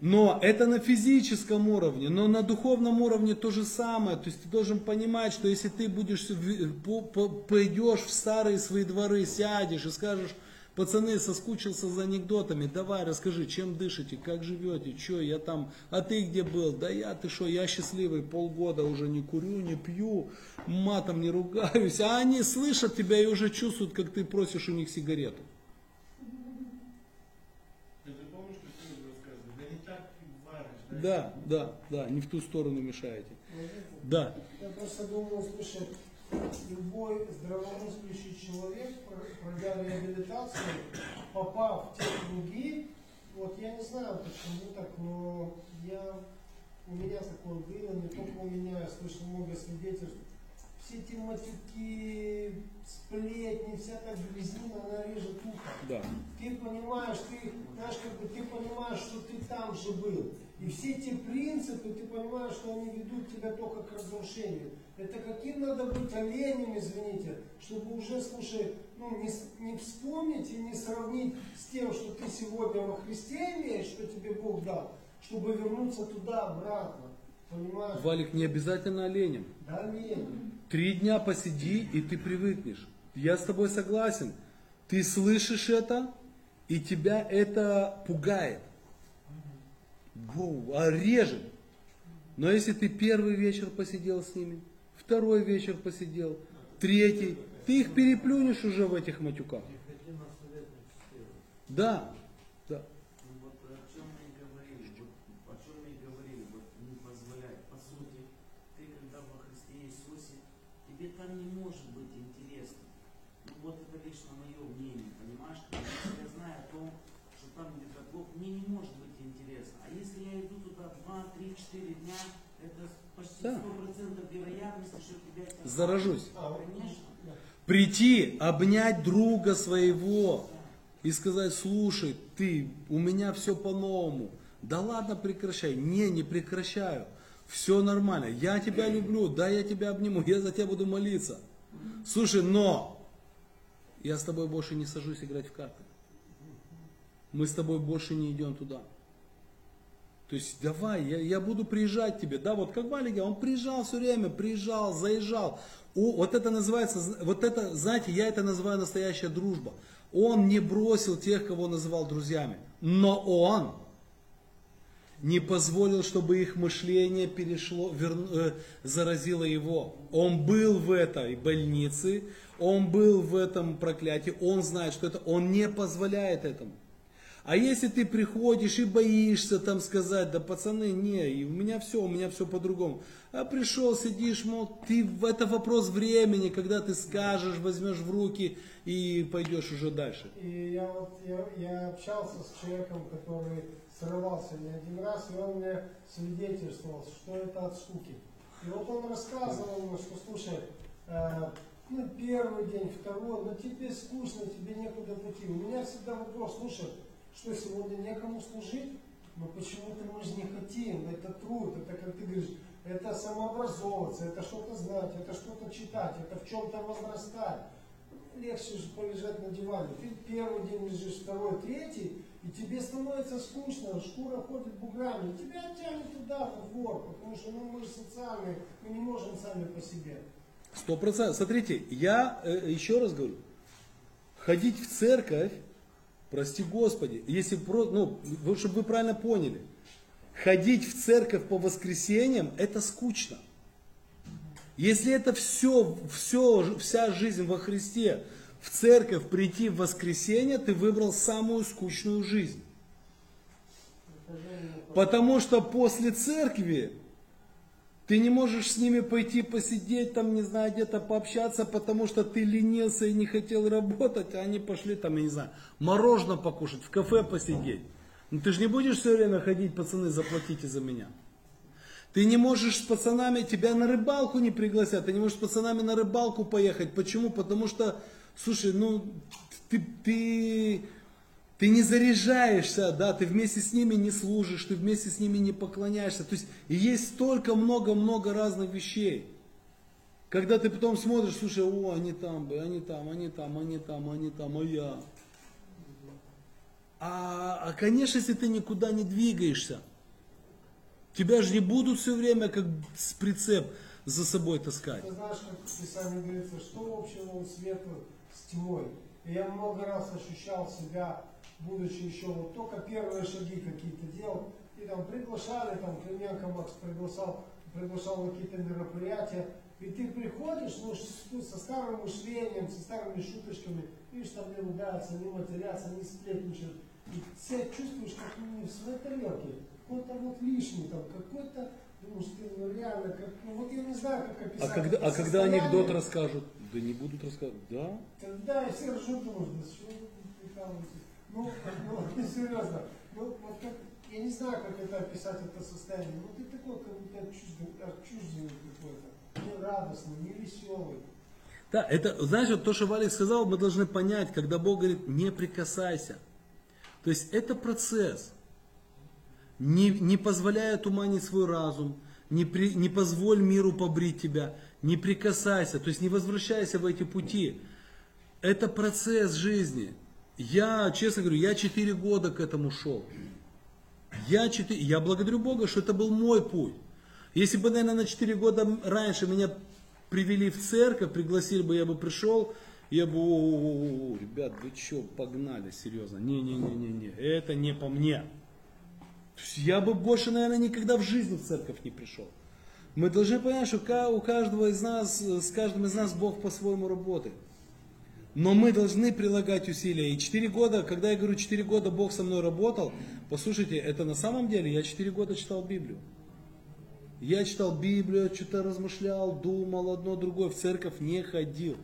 Но это на физическом уровне, но на духовном уровне то же самое. То есть ты должен понимать, что если ты будешь, пойдешь в старые свои дворы, сядешь и скажешь, пацаны, соскучился за анекдотами, давай расскажи, чем дышите, как живете, что я там, а ты где был, да я, ты что, я счастливый, полгода уже не курю, не пью, матом не ругаюсь, а они слышат тебя и уже чувствуют, как ты просишь у них сигарету. Да, да, да, не в ту сторону мешаете. Да, Я просто думаю, слушай, любой здравомыслящий человек, про- пройдя реабилитацию, попав в те круги, вот я не знаю почему так, но я, у меня такое было, не только у меня, я слышал много свидетельств. Все эти матюки, сплетни, вся та грязнина, она режет ухо да. ты понимаешь, ты, знаешь, как бы ты понимаешь, что ты там же был. И все эти принципы, ты понимаешь, что они ведут тебя только к разрушению. Это каким надо быть оленем, извините, чтобы уже, слушай, ну, не, не вспомнить и не сравнить с тем, что ты сегодня во Христе имеешь, что тебе Бог дал, чтобы вернуться туда обратно. Понимаешь? Валик, не обязательно оленем. Да, олень. Три дня посиди, и ты привыкнешь. Я с тобой согласен. Ты слышишь это, и тебя это пугает. Воу, а режет. Но если ты первый вечер посидел с ними, второй вечер посидел, третий, ты их переплюнешь уже в этих матюках. Да. Ну вот о чем мы и говорили, вот о чем мы и говорили, вот не позволять. По сути, ты когда во Христе Иисусе, тебе там не может быть интересно. Ну вот это лично мое мнение, понимаешь? Потому что я знаю о том, что там где-то Бог, мне не может быть интересно. А если я иду туда 2, 3, 4 дня, это почти Да. 100% вероятности, что тебя это... Заражусь. Прийти, обнять друга своего и сказать, слушай, ты, у меня все по-новому. Да ладно, прекращай. Не, не прекращаю. Все нормально. Я тебя люблю, да, я тебя обниму, я за тебя буду молиться. Слушай, но я с тобой больше не сажусь играть в карты. Мы с тобой больше не идем туда. То есть давай, я, я буду приезжать к тебе. Да, вот как Валига, он приезжал все время, приезжал, заезжал. О, вот это называется, вот это, знаете, я это называю настоящая дружба. Он не бросил тех, кого называл друзьями. Но он не позволил, чтобы их мышление перешло, верну- э, заразило его. Он был в этой больнице, он был в этом проклятии, он знает, что это, он не позволяет этому. А если ты приходишь и боишься там сказать, да пацаны, не, и у меня все, у меня все по-другому. А пришел, сидишь, мол, ты, это вопрос времени, когда ты скажешь, возьмешь в руки и пойдешь уже дальше. И я вот я, я общался с человеком, который срывался не один раз, и он мне свидетельствовал, что это от скуки. И вот он рассказывал что слушай, э, ну первый день, второй, но тебе скучно, тебе некуда пойти. У меня всегда вопрос, слушай, что сегодня некому служить? Но почему-то мы же не хотим, это труд, это, как ты говоришь, это самообразовываться, это что-то знать, это что-то читать, это в чем-то возрастать легче же полежать на диване. Ты первый день лежишь, второй, третий, и тебе становится скучно, шкура ходит буграми, тебя тянет туда, в двор, потому что ну, мы же социальные, мы не можем сами по себе. Сто процентов. Смотрите, я э, еще раз говорю, ходить в церковь, прости Господи, если про, ну, чтобы вы правильно поняли, ходить в церковь по воскресеньям, это скучно. Если это все, все, вся жизнь во Христе, в церковь прийти в воскресенье, ты выбрал самую скучную жизнь. Потому что после церкви ты не можешь с ними пойти посидеть, там, не знаю, где-то пообщаться, потому что ты ленился и не хотел работать, а они пошли там, я не знаю, мороженое покушать, в кафе посидеть. Ну ты же не будешь все время ходить, пацаны, заплатите за меня. Ты не можешь с пацанами, тебя на рыбалку не пригласят, ты не можешь с пацанами на рыбалку поехать. Почему? Потому что, слушай, ну, ты, ты, ты не заряжаешься, да, ты вместе с ними не служишь, ты вместе с ними не поклоняешься. То есть есть столько много-много разных вещей. Когда ты потом смотришь, слушай, о, они там, они там, они там, они там, они там, а я. А, а конечно, если ты никуда не двигаешься, тебя же не будут все время как с прицеп за собой таскать. Ты знаешь, как в Писании говорится, что общего у света с тьмой. И я много раз ощущал себя, будучи еще вот только первые шаги какие-то делал, и там приглашали, там Клименко Макс приглашал, приглашал на какие-то мероприятия, и ты приходишь, ну, с- со старым мышлением, со старыми шуточками, видишь, там не ругаются, не матерятся, не сплетничают. и себя чувствуешь, как ну, в своей тарелке. Какой-то вот лишний там, какой-то, думаешь, ты ну, реально, как, ну вот я не знаю, как описать. А когда, а когда анекдот расскажут? Да не будут рассказывать. Да? Тогда и все ржут, да что прикалываетесь. Ну, ну, серьезно. Ну, вот как, я не знаю, как это описать, это состояние. Ну, ты такой, как будто отчужден- отчужденный какой-то. Не радостный, не веселый. Да, это, знаешь, вот то, что Валик сказал, мы должны понять, когда Бог говорит, не прикасайся. То есть это процесс. Не, не позволяя туманить свой разум, не, при- не позволь миру побрить тебя, не прикасайся, то есть не возвращайся в эти пути. Это процесс жизни. Я, честно говорю, я 4 года к этому шел. Я, 4, я благодарю Бога, что это был мой путь. Если бы, наверное, на 4 года раньше меня привели в церковь, пригласили бы, я бы пришел, я бы, «О, ребят, вы что, погнали, серьезно, не-не-не-не-не, это не по мне. Я бы больше, наверное, никогда в жизни в церковь не пришел. Мы должны понять, что у каждого из нас, с каждым из нас Бог по-своему работает. Но мы должны прилагать усилия. И 4 года, когда я говорю 4 года Бог со мной работал, послушайте, это на самом деле, я 4 года читал Библию. Я читал Библию, что-то размышлял, думал одно, другое, в церковь не ходил.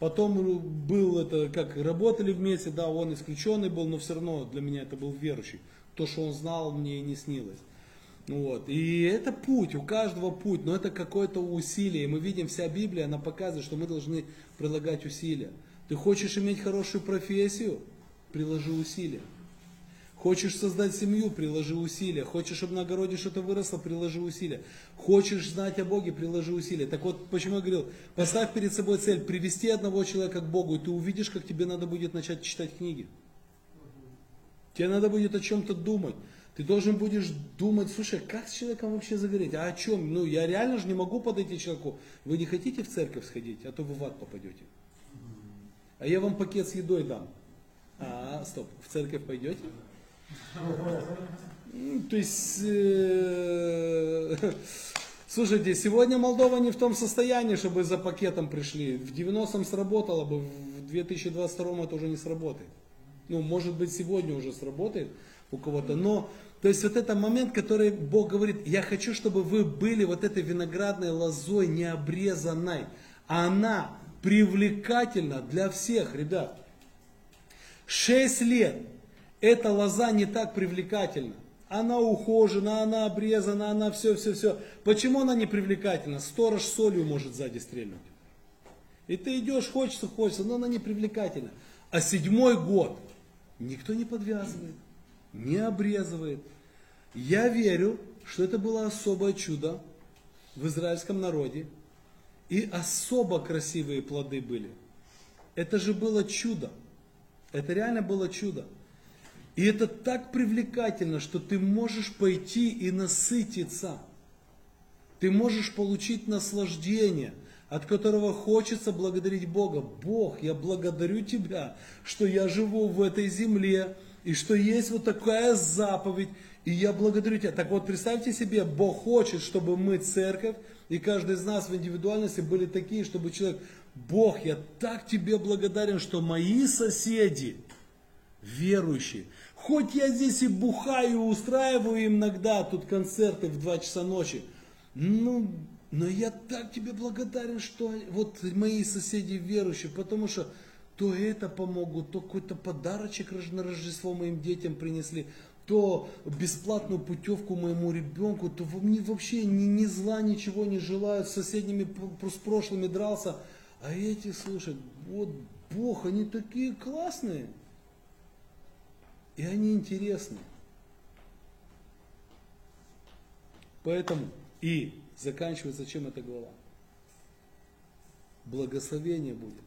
Потом был это, как работали вместе, да, он исключенный был, но все равно для меня это был верующий. То, что он знал, мне и не снилось. Вот. И это путь, у каждого путь, но это какое-то усилие. И мы видим, вся Библия, она показывает, что мы должны прилагать усилия. Ты хочешь иметь хорошую профессию? Приложи усилия. Хочешь создать семью, приложи усилия. Хочешь, чтобы на огороде что-то выросло, приложи усилия. Хочешь знать о Боге, приложи усилия. Так вот, почему я говорил, поставь перед собой цель привести одного человека к Богу, и ты увидишь, как тебе надо будет начать читать книги. Тебе надо будет о чем-то думать. Ты должен будешь думать, слушай, как с человеком вообще заговорить? А о чем? Ну, я реально же не могу подойти человеку. Вы не хотите в церковь сходить, а то вы в ад попадете. А я вам пакет с едой дам. А, стоп, в церковь пойдете? М, То есть, э, слушайте, сегодня Молдова не в том состоянии, чтобы за пакетом пришли. В 90-м сработало бы, в 2022-м это уже не сработает. Ну, может быть, сегодня уже сработает у кого-то, но, то есть вот это момент, который Бог говорит, я хочу, чтобы вы были вот этой виноградной лозой необрезанной. А она привлекательна для всех, ребят. Шесть лет эта лоза не так привлекательна. Она ухожена, она обрезана, она все, все, все. Почему она не привлекательна? Сторож солью может сзади стрельнуть. И ты идешь, хочется, хочется, но она не привлекательна. А седьмой год никто не подвязывает, не обрезывает. Я верю, что это было особое чудо в израильском народе. И особо красивые плоды были. Это же было чудо. Это реально было чудо. И это так привлекательно, что ты можешь пойти и насытиться. Ты можешь получить наслаждение, от которого хочется благодарить Бога. Бог, я благодарю Тебя, что я живу в этой земле, и что есть вот такая заповедь, и я благодарю Тебя. Так вот, представьте себе, Бог хочет, чтобы мы, церковь, и каждый из нас в индивидуальности были такие, чтобы человек, Бог, я так Тебе благодарен, что мои соседи, верующие, хоть я здесь и бухаю, устраиваю иногда тут концерты в 2 часа ночи, ну, но я так тебе благодарен, что вот мои соседи верующие, потому что то это помогут, то какой-то подарочек на Рождество моим детям принесли, то бесплатную путевку моему ребенку, то мне вообще ни, ни зла, ничего не желают, с соседними с прошлыми дрался. А эти, слушай, вот Бог, они такие классные. И они интересны. Поэтому и заканчивается чем эта глава? Благословение будет.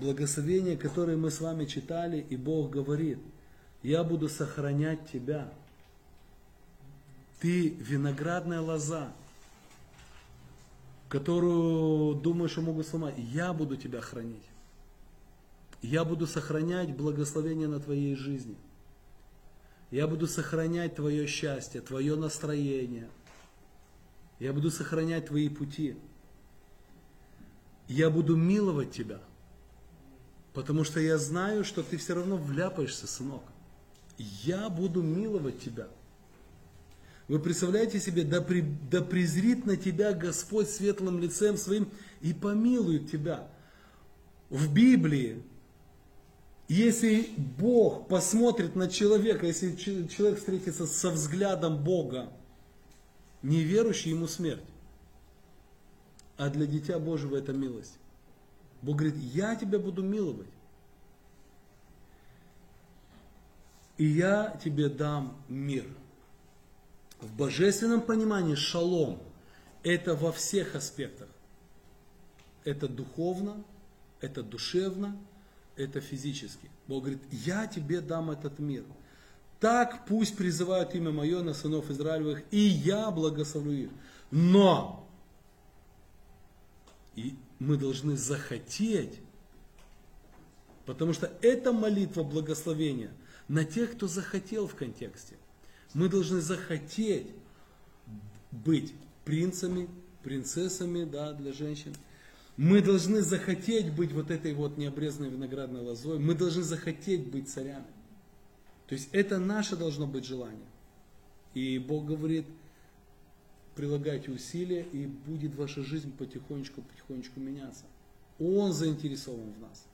Благословение, которое мы с вами читали, и Бог говорит, я буду сохранять тебя. Ты виноградная лоза, которую думаешь, что могут сломать. Я буду тебя хранить. Я буду сохранять благословение на твоей жизни. Я буду сохранять твое счастье, твое настроение. Я буду сохранять твои пути. Я буду миловать тебя. Потому что я знаю, что ты все равно вляпаешься, сынок. Я буду миловать тебя. Вы представляете себе, да, при, да презрит на тебя Господь светлым лицем своим и помилует тебя. В Библии, если Бог посмотрит на человека, если человек встретится со взглядом Бога, неверующий ему смерть. А для дитя Божьего это милость. Бог говорит, я тебя буду миловать. И я тебе дам мир. В божественном понимании шалом – это во всех аспектах. Это духовно, это душевно, это физически. Бог говорит, я тебе дам этот мир. Так пусть призывают имя мое на сынов Израилевых, и я благословлю их. Но и мы должны захотеть, потому что это молитва благословения на тех, кто захотел в контексте. Мы должны захотеть быть принцами, принцессами да, для женщин. Мы должны захотеть быть вот этой вот необрезанной виноградной лозой. Мы должны захотеть быть царями. То есть это наше должно быть желание. И Бог говорит, прилагайте усилия, и будет ваша жизнь потихонечку-потихонечку меняться. Он заинтересован в нас,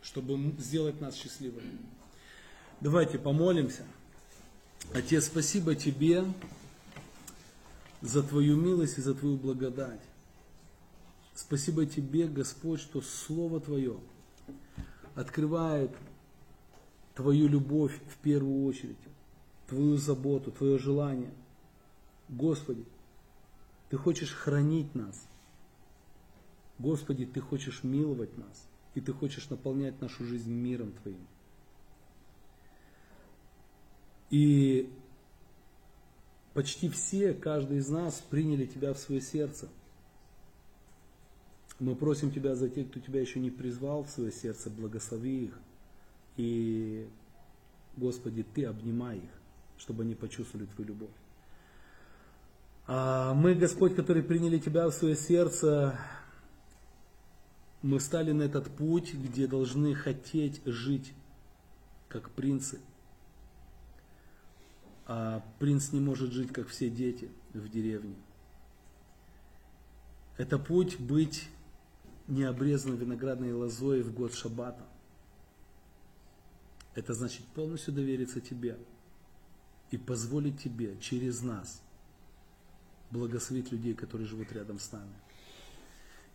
чтобы сделать нас счастливыми. Давайте помолимся. Отец, спасибо Тебе за Твою милость и за Твою благодать. Спасибо Тебе, Господь, что Слово Твое открывает Твою любовь в первую очередь, Твою заботу, Твое желание. Господи, Ты хочешь хранить нас. Господи, Ты хочешь миловать нас. И Ты хочешь наполнять нашу жизнь миром Твоим. И почти все, каждый из нас приняли Тебя в свое сердце. Мы просим Тебя за тех, кто Тебя еще не призвал в свое сердце, благослови их. И, Господи, Ты обнимай их, чтобы они почувствовали Твою любовь. А мы, Господь, которые приняли Тебя в свое сердце, мы стали на этот путь, где должны хотеть жить как принцы – а принц не может жить, как все дети в деревне. Это путь быть необрезанной виноградной лозой в год шаббата. Это значит полностью довериться Тебе и позволить Тебе через нас благословить людей, которые живут рядом с нами.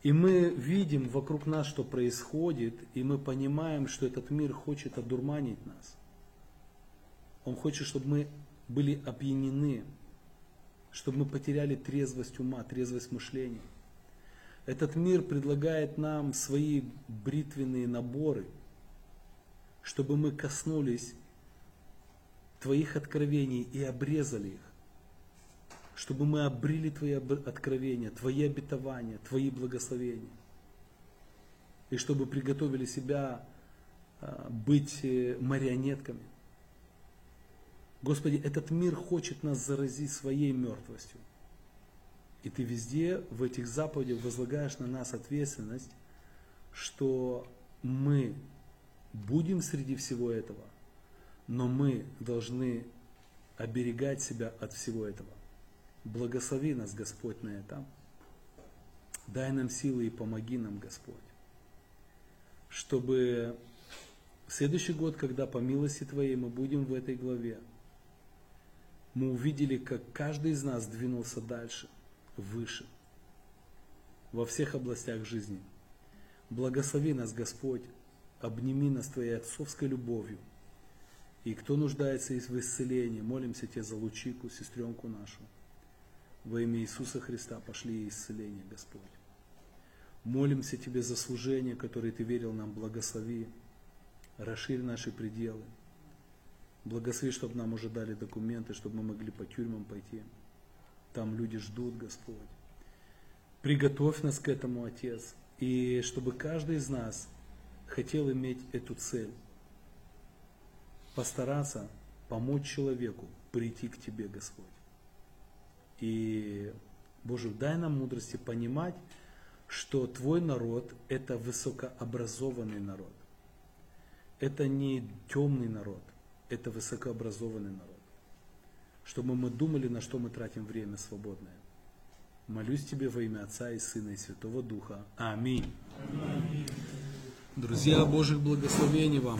И мы видим вокруг нас, что происходит, и мы понимаем, что этот мир хочет одурманить нас. Он хочет, чтобы мы были опьянены, чтобы мы потеряли трезвость ума, трезвость мышления. Этот мир предлагает нам свои бритвенные наборы, чтобы мы коснулись Твоих откровений и обрезали их. Чтобы мы обрели Твои откровения, Твои обетования, Твои благословения. И чтобы приготовили себя а, быть э, марионетками Господи, этот мир хочет нас заразить своей мертвостью. И ты везде в этих заповедях возлагаешь на нас ответственность, что мы будем среди всего этого, но мы должны оберегать себя от всего этого. Благослови нас, Господь, на это. Дай нам силы и помоги нам, Господь, чтобы в следующий год, когда по милости Твоей мы будем в этой главе, мы увидели, как каждый из нас двинулся дальше, выше, во всех областях жизни. Благослови нас, Господь, обними нас Твоей отцовской любовью. И кто нуждается в исцелении, молимся Тебе за лучику, сестренку нашу. Во имя Иисуса Христа пошли исцеление, Господь. Молимся Тебе за служение, которое Ты верил нам, благослови. Расширь наши пределы. Благослови, чтобы нам уже дали документы, чтобы мы могли по тюрьмам пойти. Там люди ждут, Господь. Приготовь нас к этому, Отец. И чтобы каждый из нас хотел иметь эту цель. Постараться помочь человеку прийти к Тебе, Господь. И, Боже, дай нам мудрости понимать, что Твой народ – это высокообразованный народ. это не темный народ, это высокообразованный народ. Чтобы мы думали, на что мы тратим время свободное. Молюсь тебе во имя Отца и Сына и Святого Духа. Аминь. Друзья, Божьих благословений вам.